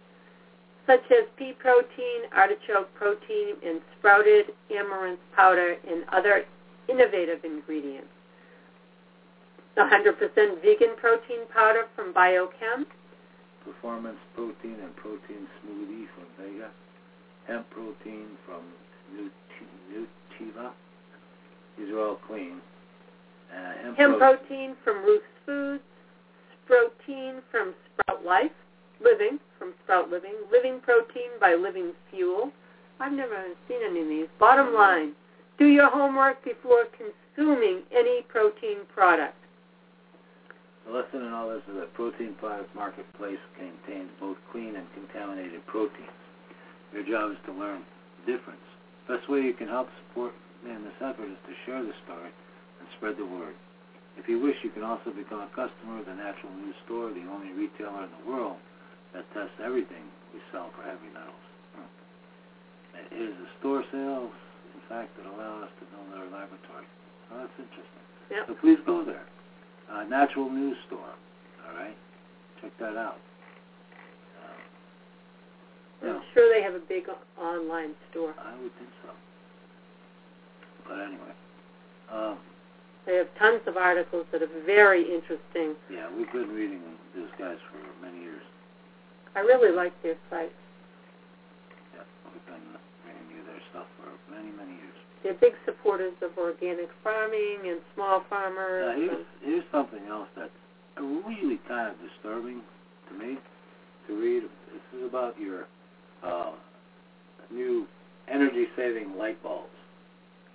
S1: such as pea protein, artichoke protein, and sprouted amaranth powder and other innovative ingredients. 100% vegan protein powder from Biochem.
S2: Performance protein and protein smoothie from Vega. Hemp protein from Nutiva. These are all clean. Uh, hemp,
S1: Hemp
S2: pro-
S1: protein from Ruth's Foods. Protein from Sprout Life. Living from Sprout Living. Living protein by Living Fuel. I've never seen any of these. Bottom line, do your homework before consuming any protein product.
S2: The lesson in all this is that protein product marketplace contains both clean and contaminated proteins. Your job is to learn the difference. The Best way you can help support me in this effort is to share the story and spread the word. If you wish, you can also become a customer of the Natural News Store, the only retailer in the world that tests everything we sell for heavy metals. Hmm. It is the store sales, in fact, that allow us to build our laboratory. So that's interesting.
S1: Yep.
S2: So please go there. Uh, Natural News Store. All right, check that out. Uh,
S1: I'm
S2: yeah,
S1: sure they have a big online store.
S2: I would think so. But anyway, um,
S1: They have tons of articles that are very interesting.
S2: yeah, we've been reading these guys for many years.
S1: I really like their site.
S2: Yeah, we've been reading you their stuff for many, many years.
S1: They're big supporters of organic farming and small farmers.
S2: Now, here's, here's something else that's really kind of disturbing to me to read. This is about your uh, new energy-saving light bulbs,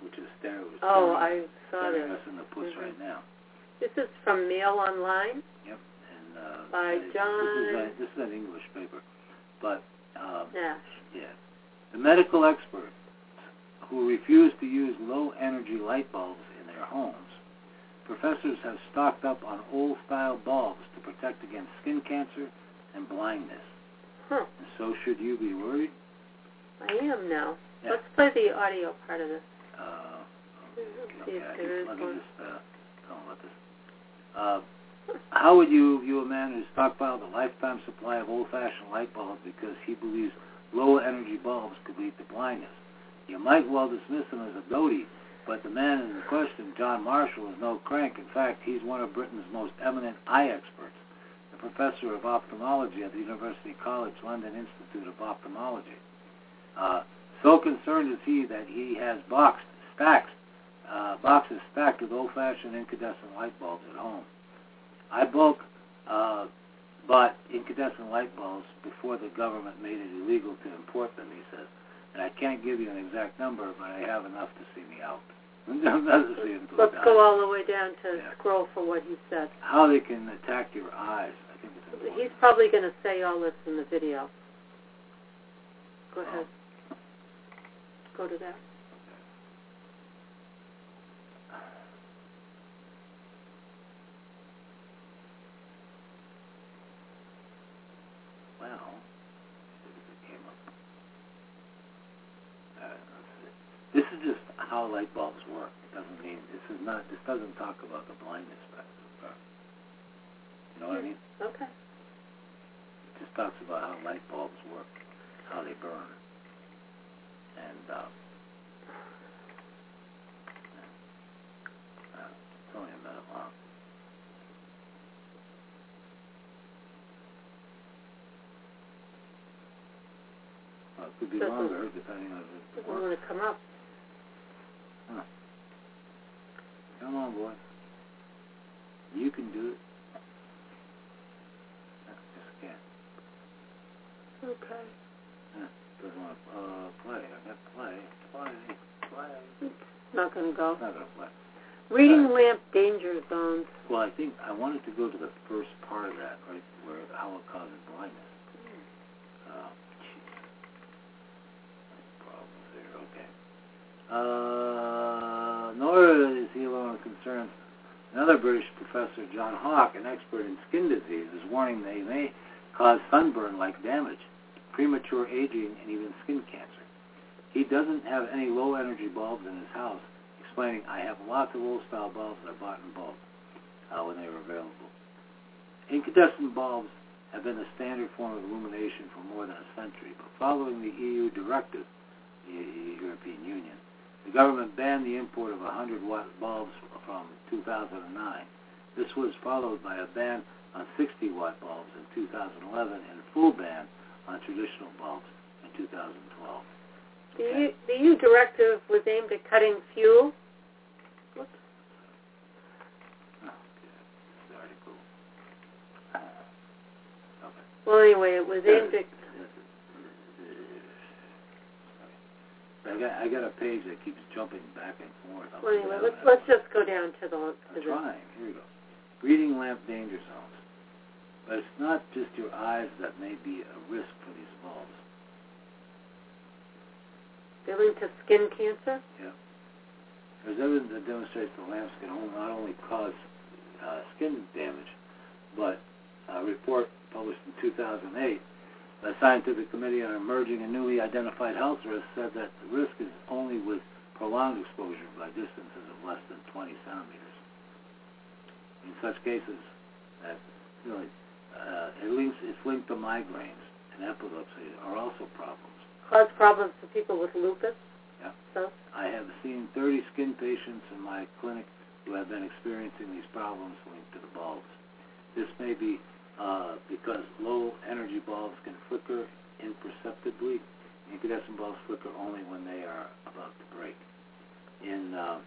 S2: which is staring,
S1: oh, I saw this.
S2: us in the puss
S1: Mhm.
S2: right now.
S1: This is from Mail Online.
S2: Yep. And uh,
S1: By
S2: I- This is,
S1: John-
S2: a, this is an English paper, but um,
S1: Nash.
S2: yeah, the medical experts who refuse to use low-energy light bulbs in their homes. Professors have stocked up on old-style bulbs to protect against skin cancer and blindness.
S1: Huh.
S2: And so should you be worried?
S1: I am now.
S2: Yeah.
S1: Let's play the audio part of this.
S2: Uh,
S1: See
S2: okay,
S1: if
S2: I
S1: there
S2: just,
S1: is
S2: let me
S1: one.
S2: just uh, tell them about this. Uh, how would you view a man who stockpiled a lifetime supply of old-fashioned light bulbs because he believes low-energy bulbs could lead to blindness? You might well dismiss him as a doty, but the man in question, John Marshall, is no crank. In fact, he's one of Britain's most eminent eye experts, a professor of ophthalmology at the University College London Institute of Ophthalmology. Uh, so concerned is he that he has boxed, stacks, uh, boxes stacked with old-fashioned incandescent light bulbs at home. I bulk uh, bought incandescent light bulbs before the government made it illegal to import them, he says. And I can't give you an exact number, but I have enough to see me out. Enough to see him
S1: Let's go all the way down to
S2: Yeah.
S1: scroll for what he said.
S2: How they can attack your eyes. I think it's important.
S1: He's probably going to say all this in the video. Go oh. ahead. Go to that.
S2: Well, it came up. Uh, let's see. This is just how light bulbs work. It doesn't mean this is not. This doesn't talk about the blindness factor. uh, You know what I mean?
S1: Okay.
S2: It just talks about how light bulbs work, how they burn, and uh, uh, it's only a minute long. Well, it could be longer depending on it
S1: Doesn't want to come up.
S2: Come on, boy. You can do it. No, just can't.
S1: Okay.
S2: Doesn't want to uh, play. I got to play, play, play.
S1: Not going to go.
S2: It's not going to play.
S1: Reading lamp danger zones.
S2: Well, I think I wanted to go to the first part of that, right, where how it causes blindness. Uh, jeez. Problems there. Okay. Uh, he alone in concerns. Another British professor, John Hawk, an expert in skin disease, is warning they may cause sunburn-like damage, premature aging, and even skin cancer. he doesn't have any low energy bulbs in his house, explaining, I have lots of old style bulbs that I bought in bulk uh, when they were available. Incandescent bulbs have been the standard form of illumination for more than a century, but following the EU directive, the European Union, the government banned the import of 100 watt bulbs from 2009. This was followed by a ban on 60 watt bulbs in 2011 and a full ban on traditional bulbs in 2012.
S1: The, EU, the EU directive was aimed at cutting fuel. Whoops.
S2: This article. Okay.
S1: Well, anyway, it was aimed at.
S2: I got I got a page that keeps jumping back and forth.
S1: Well, anyway, let's let's just go down to the. To
S2: I'm
S1: the
S2: trying. Here we go. Reading lamp danger zones. But it's not just your eyes that may be a risk for these bulbs.
S1: they're linked to skin cancer. Yeah.
S2: There's evidence that demonstrates the lamps can not only cause uh, skin damage, but a report published in 2008 the Scientific Committee on Emerging and Newly Identified Health Risks said that the risk is only with prolonged exposure by distances of less than 20 centimeters. In such cases, that really uh, it links, it's linked to migraines and epilepsy are also problems.
S1: Cause problems to people with lupus.
S2: Yeah.
S1: So
S2: I have seen 30 skin patients in my clinic who have been experiencing these problems linked to the bulbs. This may be uh, because low energy bulbs can flicker imperceptibly. Incandescent bulbs flicker only when they are about to break. In uh,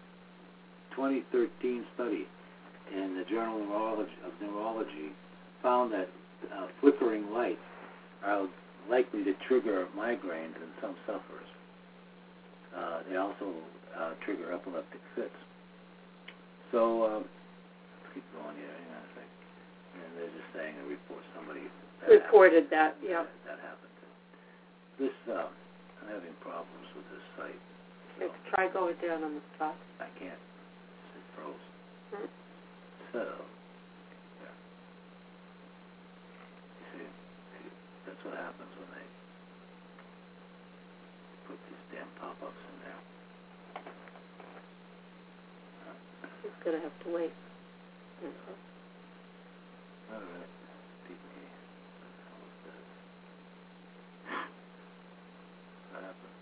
S2: 2013 study in the Journal of Neurology found that uh, flickering lights are likely to trigger migraines in some sufferers. Uh, they also uh, trigger epileptic fits. So, um, let's keep going here. Hang on a second. And they're just saying a report somebody that
S1: reported that. Yeah.
S2: that, that happened. This uh, I'm having problems with this site. So
S1: Let's try going down on the spot.
S2: I can't. It froze.
S1: Hmm.
S2: So, yeah. You see, see, that's what happens when they put these damn pop-ups in there.
S1: He's gonna have to wait.
S2: All right. Beat. What the hell is this? What happened?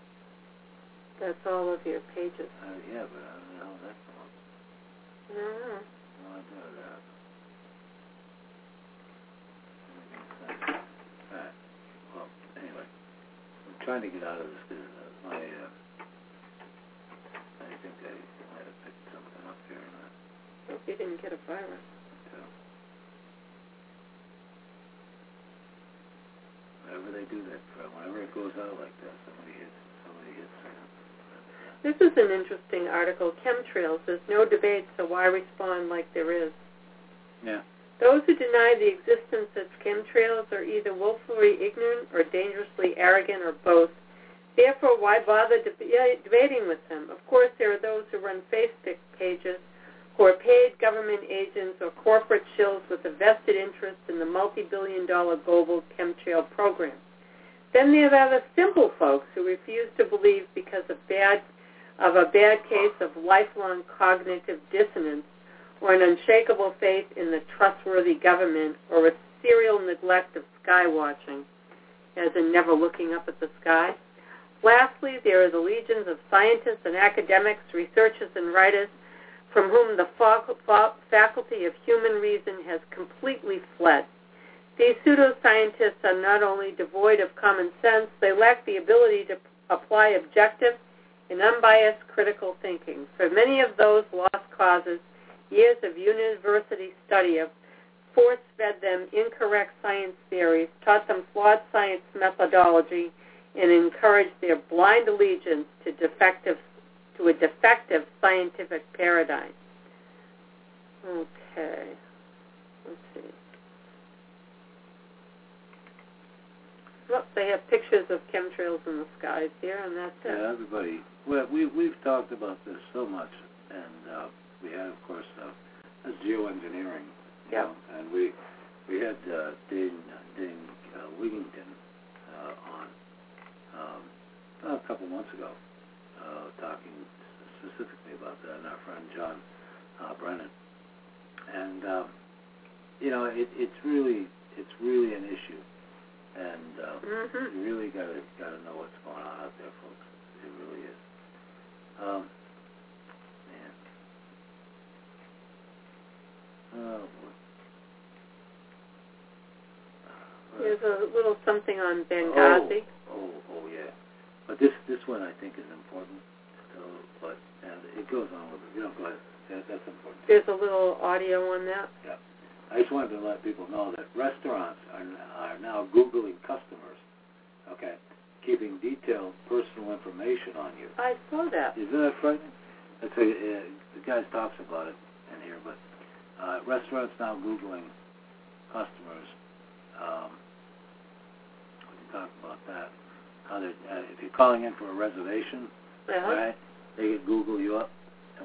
S1: That's all of your pages.
S2: Uh, yeah, but I don't know how that.
S1: Mm.
S2: No idea what that happened. Doesn't make sense. Alright. Well, anyway. I'm trying to get out of this because uh, my, uh, I think I might have picked something up here or not.
S1: Hope you didn't get a virus.
S2: So. Whenever they do that, whenever it goes out like that, somebody hits, somebody hits it.
S1: This is an interesting article. Chemtrails. There's no debate, so why respond like there is?
S2: Yeah.
S1: Those who deny the existence of chemtrails are either willfully ignorant or dangerously arrogant or both. Therefore, why bother deb- debating with them? Of course, there are those who run Facebook pages are paid government agents or corporate shills with a vested interest in the multi-billion dollar global chemtrail program. Then there are the simple folks who refuse to believe because of bad of a bad case of lifelong cognitive dissonance or an unshakable faith in the trustworthy government or a serial neglect of sky watching, as in never looking up at the sky. Lastly, there are the legions of scientists and academics, researchers and writers from whom the faculty of human reason has completely fled. These pseudoscientists are not only devoid of common sense, they lack the ability to apply objective and unbiased critical thinking. For many of those lost causes, years of university study have force-fed them incorrect science theories, taught them flawed science methodology, and encouraged their blind allegiance to defective to a defective scientific paradigm. Okay. Let's see. Well, they have pictures of chemtrails in the skies here, and that's it.
S2: Yeah, everybody. Well, we we've talked about this so much, and uh, we had, of course, uh, geoengineering.
S1: Yeah.
S2: know, and we we had uh, Dane Dane uh, Wigington uh, on, um, a couple months ago, uh, talking specifically about that, and our friend John uh, Brennan. And um, you know, it, it's really it's really an issue, and uh,
S1: Mhm.
S2: you really gotta gotta know what's going on out there, folks. It really is. Um, man. Oh boy.
S1: There's a little something on Benghazi.
S2: Oh, oh, yeah. But this this one I think is important. So, but and it goes on with it. You know, go ahead. That, that's important.
S1: There's a little audio on that.
S2: I just wanted to let people know that restaurants are, are now Googling customers, okay, keeping detailed personal information on you.
S1: I saw that.
S2: Isn't that frightening? That's a, uh, the guy talks about it in here, but uh, restaurants now Googling customers. Um, we can talk about that. Uh, if you're calling in for a reservation,
S1: Uh-huh.
S2: right, they can Google you up,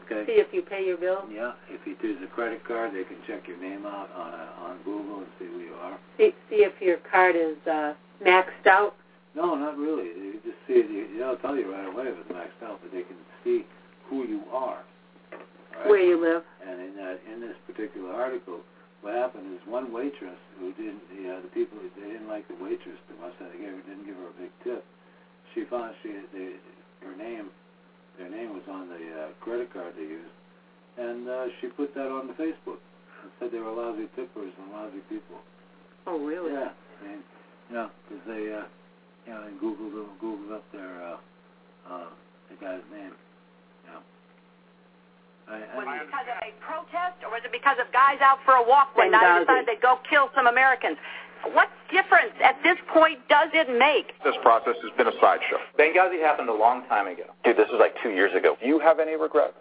S2: okay?
S1: See if you pay your bill.
S2: Yeah, if you use a credit card, they can check your name out on a, on Google and see who you are.
S1: See, see if your card is uh, maxed out.
S2: No, not really. You just see it. You, they'll tell you right away if it's maxed out, but they can see who you are. Right?
S1: Where you live.
S2: And in that, in this particular article, what happened is one waitress who didn't, you know, the people they didn't like the waitress too much, so they gave her, didn't give her a big tip. She found she they, her name, their name was on the uh, credit card they used, and uh, she put that on the Facebook and said they were lousy tippers and lousy people.
S1: Oh, really?
S2: Yeah, I mean, you know, because they, uh, you know, they googled googled up their uh, uh, the guy's name. You know. I, I,
S4: Was it because of a protest, or was it because of guys out for a walk one night and decided they'd go kill some Americans? What difference at this point does it make?
S5: This process has been a sideshow.
S6: Benghazi happened a long time ago.
S5: Dude, this was like two years ago. Do you have any regrets?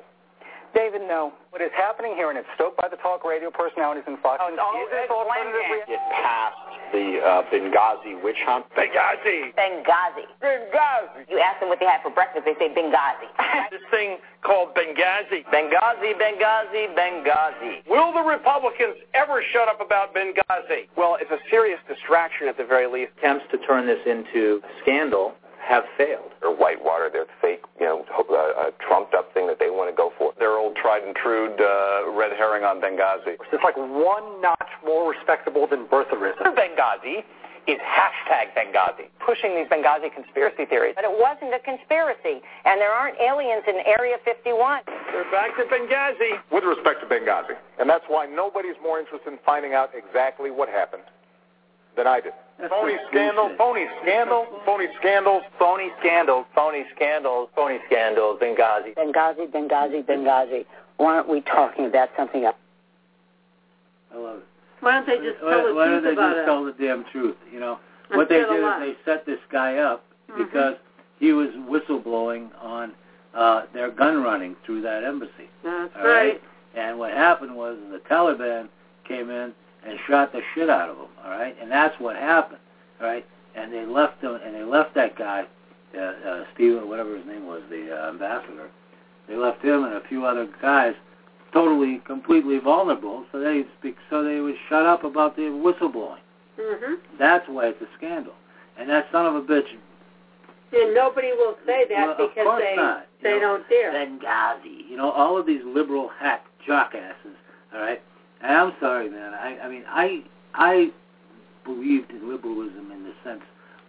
S7: David, no. What is happening here, and it's stoked by the talk radio personalities in Fox,
S4: Oh, it's all
S7: is this
S4: Ed
S7: alternative
S4: Blanchard.
S7: reality?
S5: Get past the uh, Benghazi witch hunt. Benghazi!
S8: Benghazi.
S5: Benghazi!
S8: You ask them what they had for breakfast, they say Benghazi.
S6: This thing called Benghazi.
S8: Benghazi, Benghazi, Benghazi.
S6: Will the Republicans ever shut up about Benghazi?
S9: Well, it's a serious distraction at the very least. Attempts to turn this into a scandal have failed.
S5: Or whitewater, their fake, you know, uh, uh, trumped up thing that they want to go for. Their old tried and true uh, red herring on Benghazi.
S7: It's like one notch more respectable than birtherism.
S6: Benghazi is hashtag Benghazi.
S7: Pushing these Benghazi conspiracy theories.
S8: But it wasn't a conspiracy, and there aren't aliens in Area 51.
S6: We're back to Benghazi.
S5: With respect to Benghazi. And that's why nobody's more interested in finding out exactly what happened than I did.
S2: That's
S5: phony scandal, phony scandal, phony scandals.
S9: Phony scandals, phony scandals, phony scandals, Benghazi.
S8: Benghazi, Benghazi, Benghazi. Why aren't we talking about something else?
S2: I love it.
S1: Why don't they just
S2: why,
S1: tell the
S2: why don't they
S1: about
S2: just
S1: it?
S2: tell the damn truth? You know, what they did is they set this guy up
S1: Mhm.
S2: because he was whistleblowing on uh, their gun running through that embassy.
S1: That's
S2: All
S1: right.
S2: And what happened was the Taliban came in and shot the shit out of him. All right, and that's what happened. All right, and they left him, and they left that guy, uh, uh, Steve or whatever his name was, the uh, ambassador. They left him and a few other guys totally, completely vulnerable, so they speak, so they would shut up about the whistleblowing.
S1: Mm-hmm.
S2: That's why it's a scandal. And that son of a bitch.
S1: And nobody will say that
S2: well,
S1: because they
S2: not. You
S1: they
S2: know,
S1: don't dare.
S2: Benghazi. You know, all of these liberal hack jockasses. All right. And I'm sorry, man. I I mean, I I believed in liberalism in the sense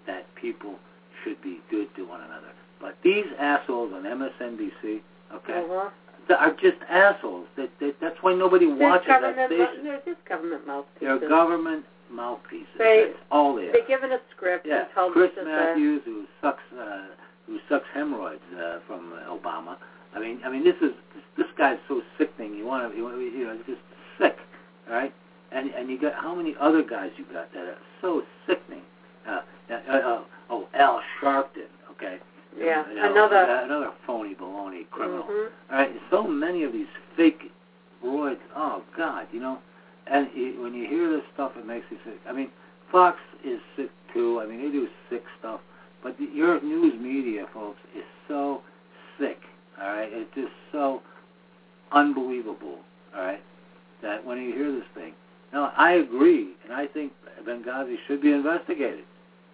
S2: that people should be good to one another. But these assholes on MSNBC, okay,
S1: Uh-huh.
S2: are just assholes. That, that that's why nobody
S1: They're
S2: watches that station.
S1: they're just government mouthpieces.
S2: They're government mouthpieces.
S1: They-
S2: That's all they are.
S1: They're given a script
S2: Yeah,
S1: and told
S2: Chris
S1: that
S2: Matthews, who sucks, uh, who sucks hemorrhoids uh, from Obama. I mean, I mean, this is this guy's so sickening. You want to, you, wanna- you know, just sick, all right? And and you got how many other guys you got that are so sickening? Uh, uh, uh, oh, Al Sharpton, okay?
S1: Yeah,
S2: You know,
S1: another-
S2: another phony baloney criminal.
S1: Mhm.
S2: All right, so many of these fake roids. Oh God, you know, and it, when you hear this stuff, it makes you sick. I mean, Fox is sick too. I mean, they do sick stuff, but the, your news media, folks, is so sick. All right, it's just so unbelievable. All right, that when you hear this thing, now I agree, and I think Benghazi should be investigated.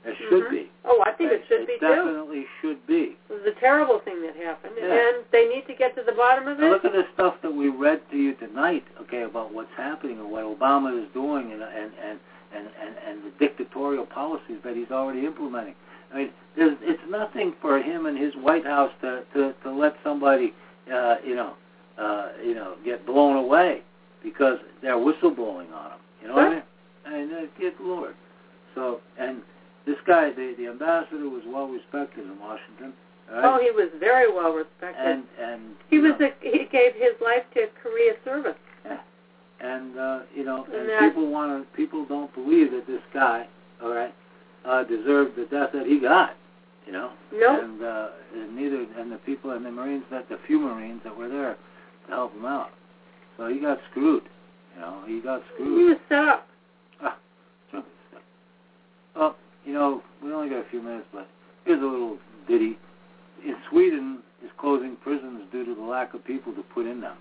S2: It should
S1: Mhm.
S2: be.
S1: Oh, I think it should be too.
S2: definitely should be.
S1: It was a terrible thing that happened,
S2: Yeah.
S1: and they need to get to the bottom of
S2: Now
S1: it.
S2: look at the stuff that we read to you tonight, okay, about what's happening and what Obama is doing and and and and, and, and the dictatorial policies that he's already implementing. I mean, there's, it's nothing for him and his White House to to, to let somebody, uh, you know, uh, you know, get blown away because they're whistleblowing on him. You know what I mean? And uh, good lord. So and this guy, the the ambassador, was well respected in Washington. right?
S1: Oh, he was very well respected.
S2: and and
S1: he was
S2: know,
S1: a, he gave his life to Korea service.
S2: and uh, you know,
S1: And
S2: and
S1: that-
S2: people want to, people don't believe that this guy, all right, uh, deserved the death that he got, you know.
S1: Nope.
S2: And, uh, and neither, and the people and the Marines that the few Marines that were there to help him out. So he got screwed, you know. He got screwed.
S1: was set up.
S2: Well, you know, we only got a few minutes, but here's a little ditty. In Sweden is closing prisons due to the lack of people to put in them.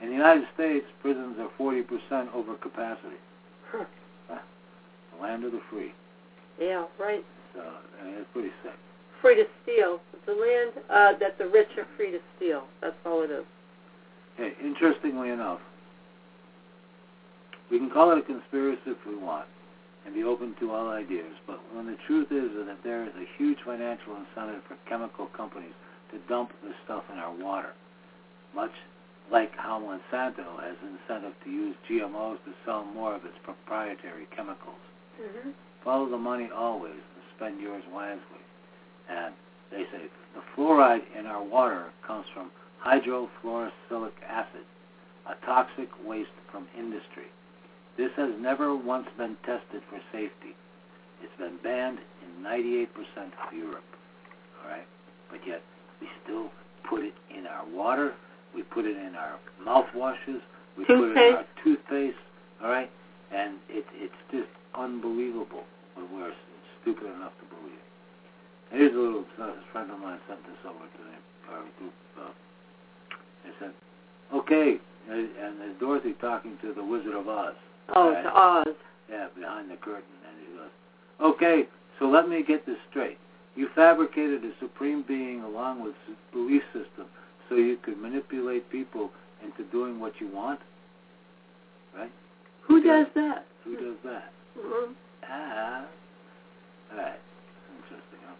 S2: In the United States, prisons are 40% over capacity.
S1: Huh.
S2: The land of the free.
S1: Yeah, right.
S2: So, I mean, it's pretty sick.
S1: Free to steal. It's a land uh, that the rich are free to steal. That's all it is.
S2: Hey, interestingly enough, we can call it a conspiracy if we want and be open to all ideas, but when the truth is that there is a huge financial incentive for chemical companies to dump this stuff in our water, much like how Monsanto has incentive to use GMOs to sell more of its proprietary chemicals.
S1: Mm-hmm.
S2: Follow the money always and spend yours wisely. And they say the fluoride in our water comes from hydrofluorosilicic acid, a toxic waste from industry. This has never once been tested for safety. It's been banned in 98% of Europe. All right? But yet we still put it in our water, we put it in our mouthwashes, we put it in our toothpaste, all right? And it, it's just unbelievable when we're stupid enough to believe it. Here's a little, a friend of mine sent this over to me, our group. Uh, they said, okay, and, and there's Dorothy talking to the Wizard of Oz.
S1: Oh,
S2: right?
S1: to Oz.
S2: Yeah, behind the curtain. And he goes, okay, so let me get this straight. You fabricated a supreme being along with belief system so you could manipulate people into doing what you want, right?
S1: Who does that?
S2: Who does that?
S1: Mm-hmm.
S2: Ah, all right, interesting. Huh?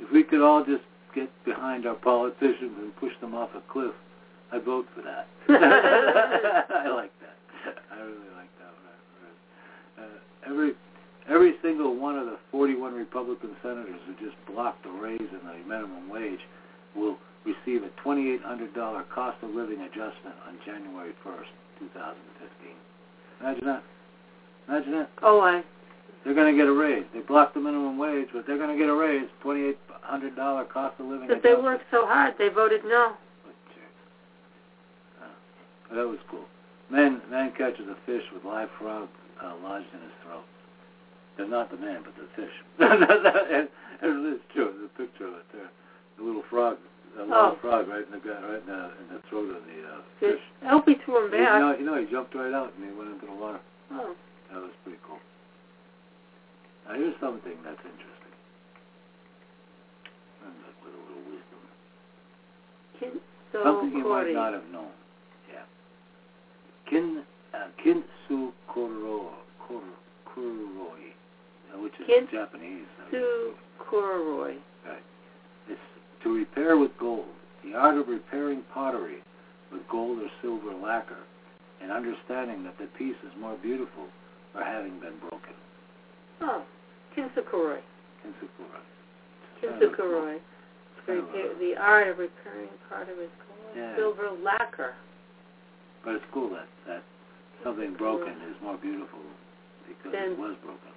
S2: If we could all just get behind our politicians and push them off a cliff, I'd vote for that. I like that. I really like that one. Uh, every every single one of the 41 Republican senators who just blocked the raise in the minimum wage will receive a $2,800 cost of living adjustment on January 1st, 2015. Imagine that. Imagine that.
S1: Oh, I.
S2: They're going to get a raise. They blocked the minimum wage, but they're going to get a raise, $2,800 cost of living.
S1: But they worked so hard, they voted no.
S2: That was cool. Man, man catches a fish with live frog uh, lodged in his throat. They're not the man, but the fish. and, and it's true. There's a picture of it there. The little frog, the
S1: Oh.
S2: frog right in the gut, right in the, in the throat of the uh, fish.
S1: I hope he threw him
S2: You
S1: back.
S2: know, you know, he jumped right out and he went into the water.
S1: Oh.
S2: That was pretty cool. Now here's something that's interesting. And with a little wisdom.
S1: Kin- so
S2: Something you might not have known. Kin uh, Kintsu Koro Koro Kuroi, uh, which is
S1: Kin-
S2: Japanese. uh,
S1: Sue Corroy.
S2: Right. It's to repair with gold. The art of repairing pottery with gold or silver lacquer, and understanding that the piece is more beautiful for having been broken.
S1: Oh, Kinsukuroi.
S2: Kinsukura.
S1: Kinsukuroi.
S2: Kind of
S1: the art of repairing pottery with gold.
S2: Yeah.
S1: Silver lacquer.
S2: But it's cool that, that something broken is more beautiful because
S1: Then-
S2: it was broken.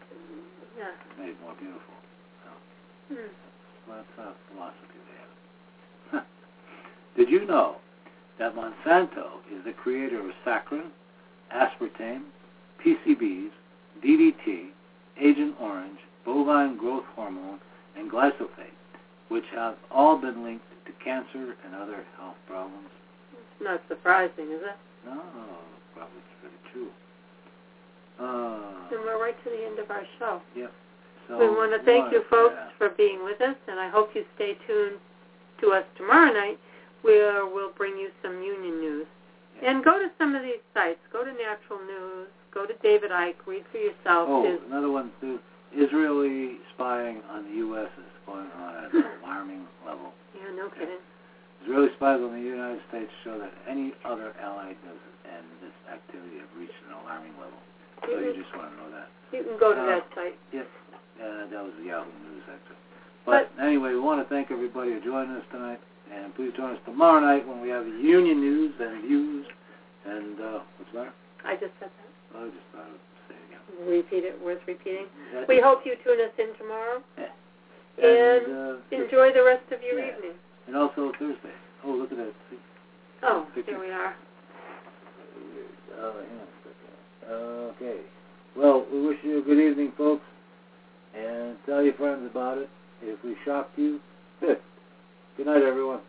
S1: Yeah.
S2: It's made more beautiful.
S1: Hmm.
S2: Well, that's a philosophy they have. Did you know that Monsanto is the creator of saccharin, aspartame, PCBs, DDT, Agent Orange, bovine growth hormone, and glyphosate, which have all been linked to cancer and other health problems?
S1: It's not surprising, is it?
S2: No, probably it's pretty true. Uh,
S1: Then we're right to the end of our show.
S2: So
S1: we want to thank you folks
S2: yeah.
S1: for being with us, and I hope you stay tuned to us tomorrow night, where we'll bring you some union news. And go to some of these sites. Go to Natural News. Go to David Icke. Read for yourself.
S2: Oh,
S1: His,
S2: another one too. Israeli spying on the U.S. is going on at an alarming level.
S1: yeah, no kidding.
S2: Israeli spies on the United States show that any other allied does and this activity have reached an alarming level. So
S1: You
S2: you just want to know that.
S1: you can go to
S2: Uh,
S1: that site.
S2: Yep. Uh, that was the Yahoo News actually. But, anyway, we want to thank everybody for joining us tonight, and please join us tomorrow night when we have union news and views. And uh, what's that?
S1: I just said that.
S2: I just thought I'd say it again.
S1: Repeat it. Worth repeating.
S2: That-
S1: We hope you tune us in tomorrow.
S2: and
S1: and
S2: uh,
S1: Enjoy the rest of your
S2: Yeah.
S1: evening.
S2: And also Thursday. Oh, look at that. See?
S1: Oh,
S2: Picture.
S1: here we are.
S2: Oh, hang on a second. Okay. Well, we wish you a good evening, folks, and tell your friends about it. If we shocked you, good. Good night, everyone.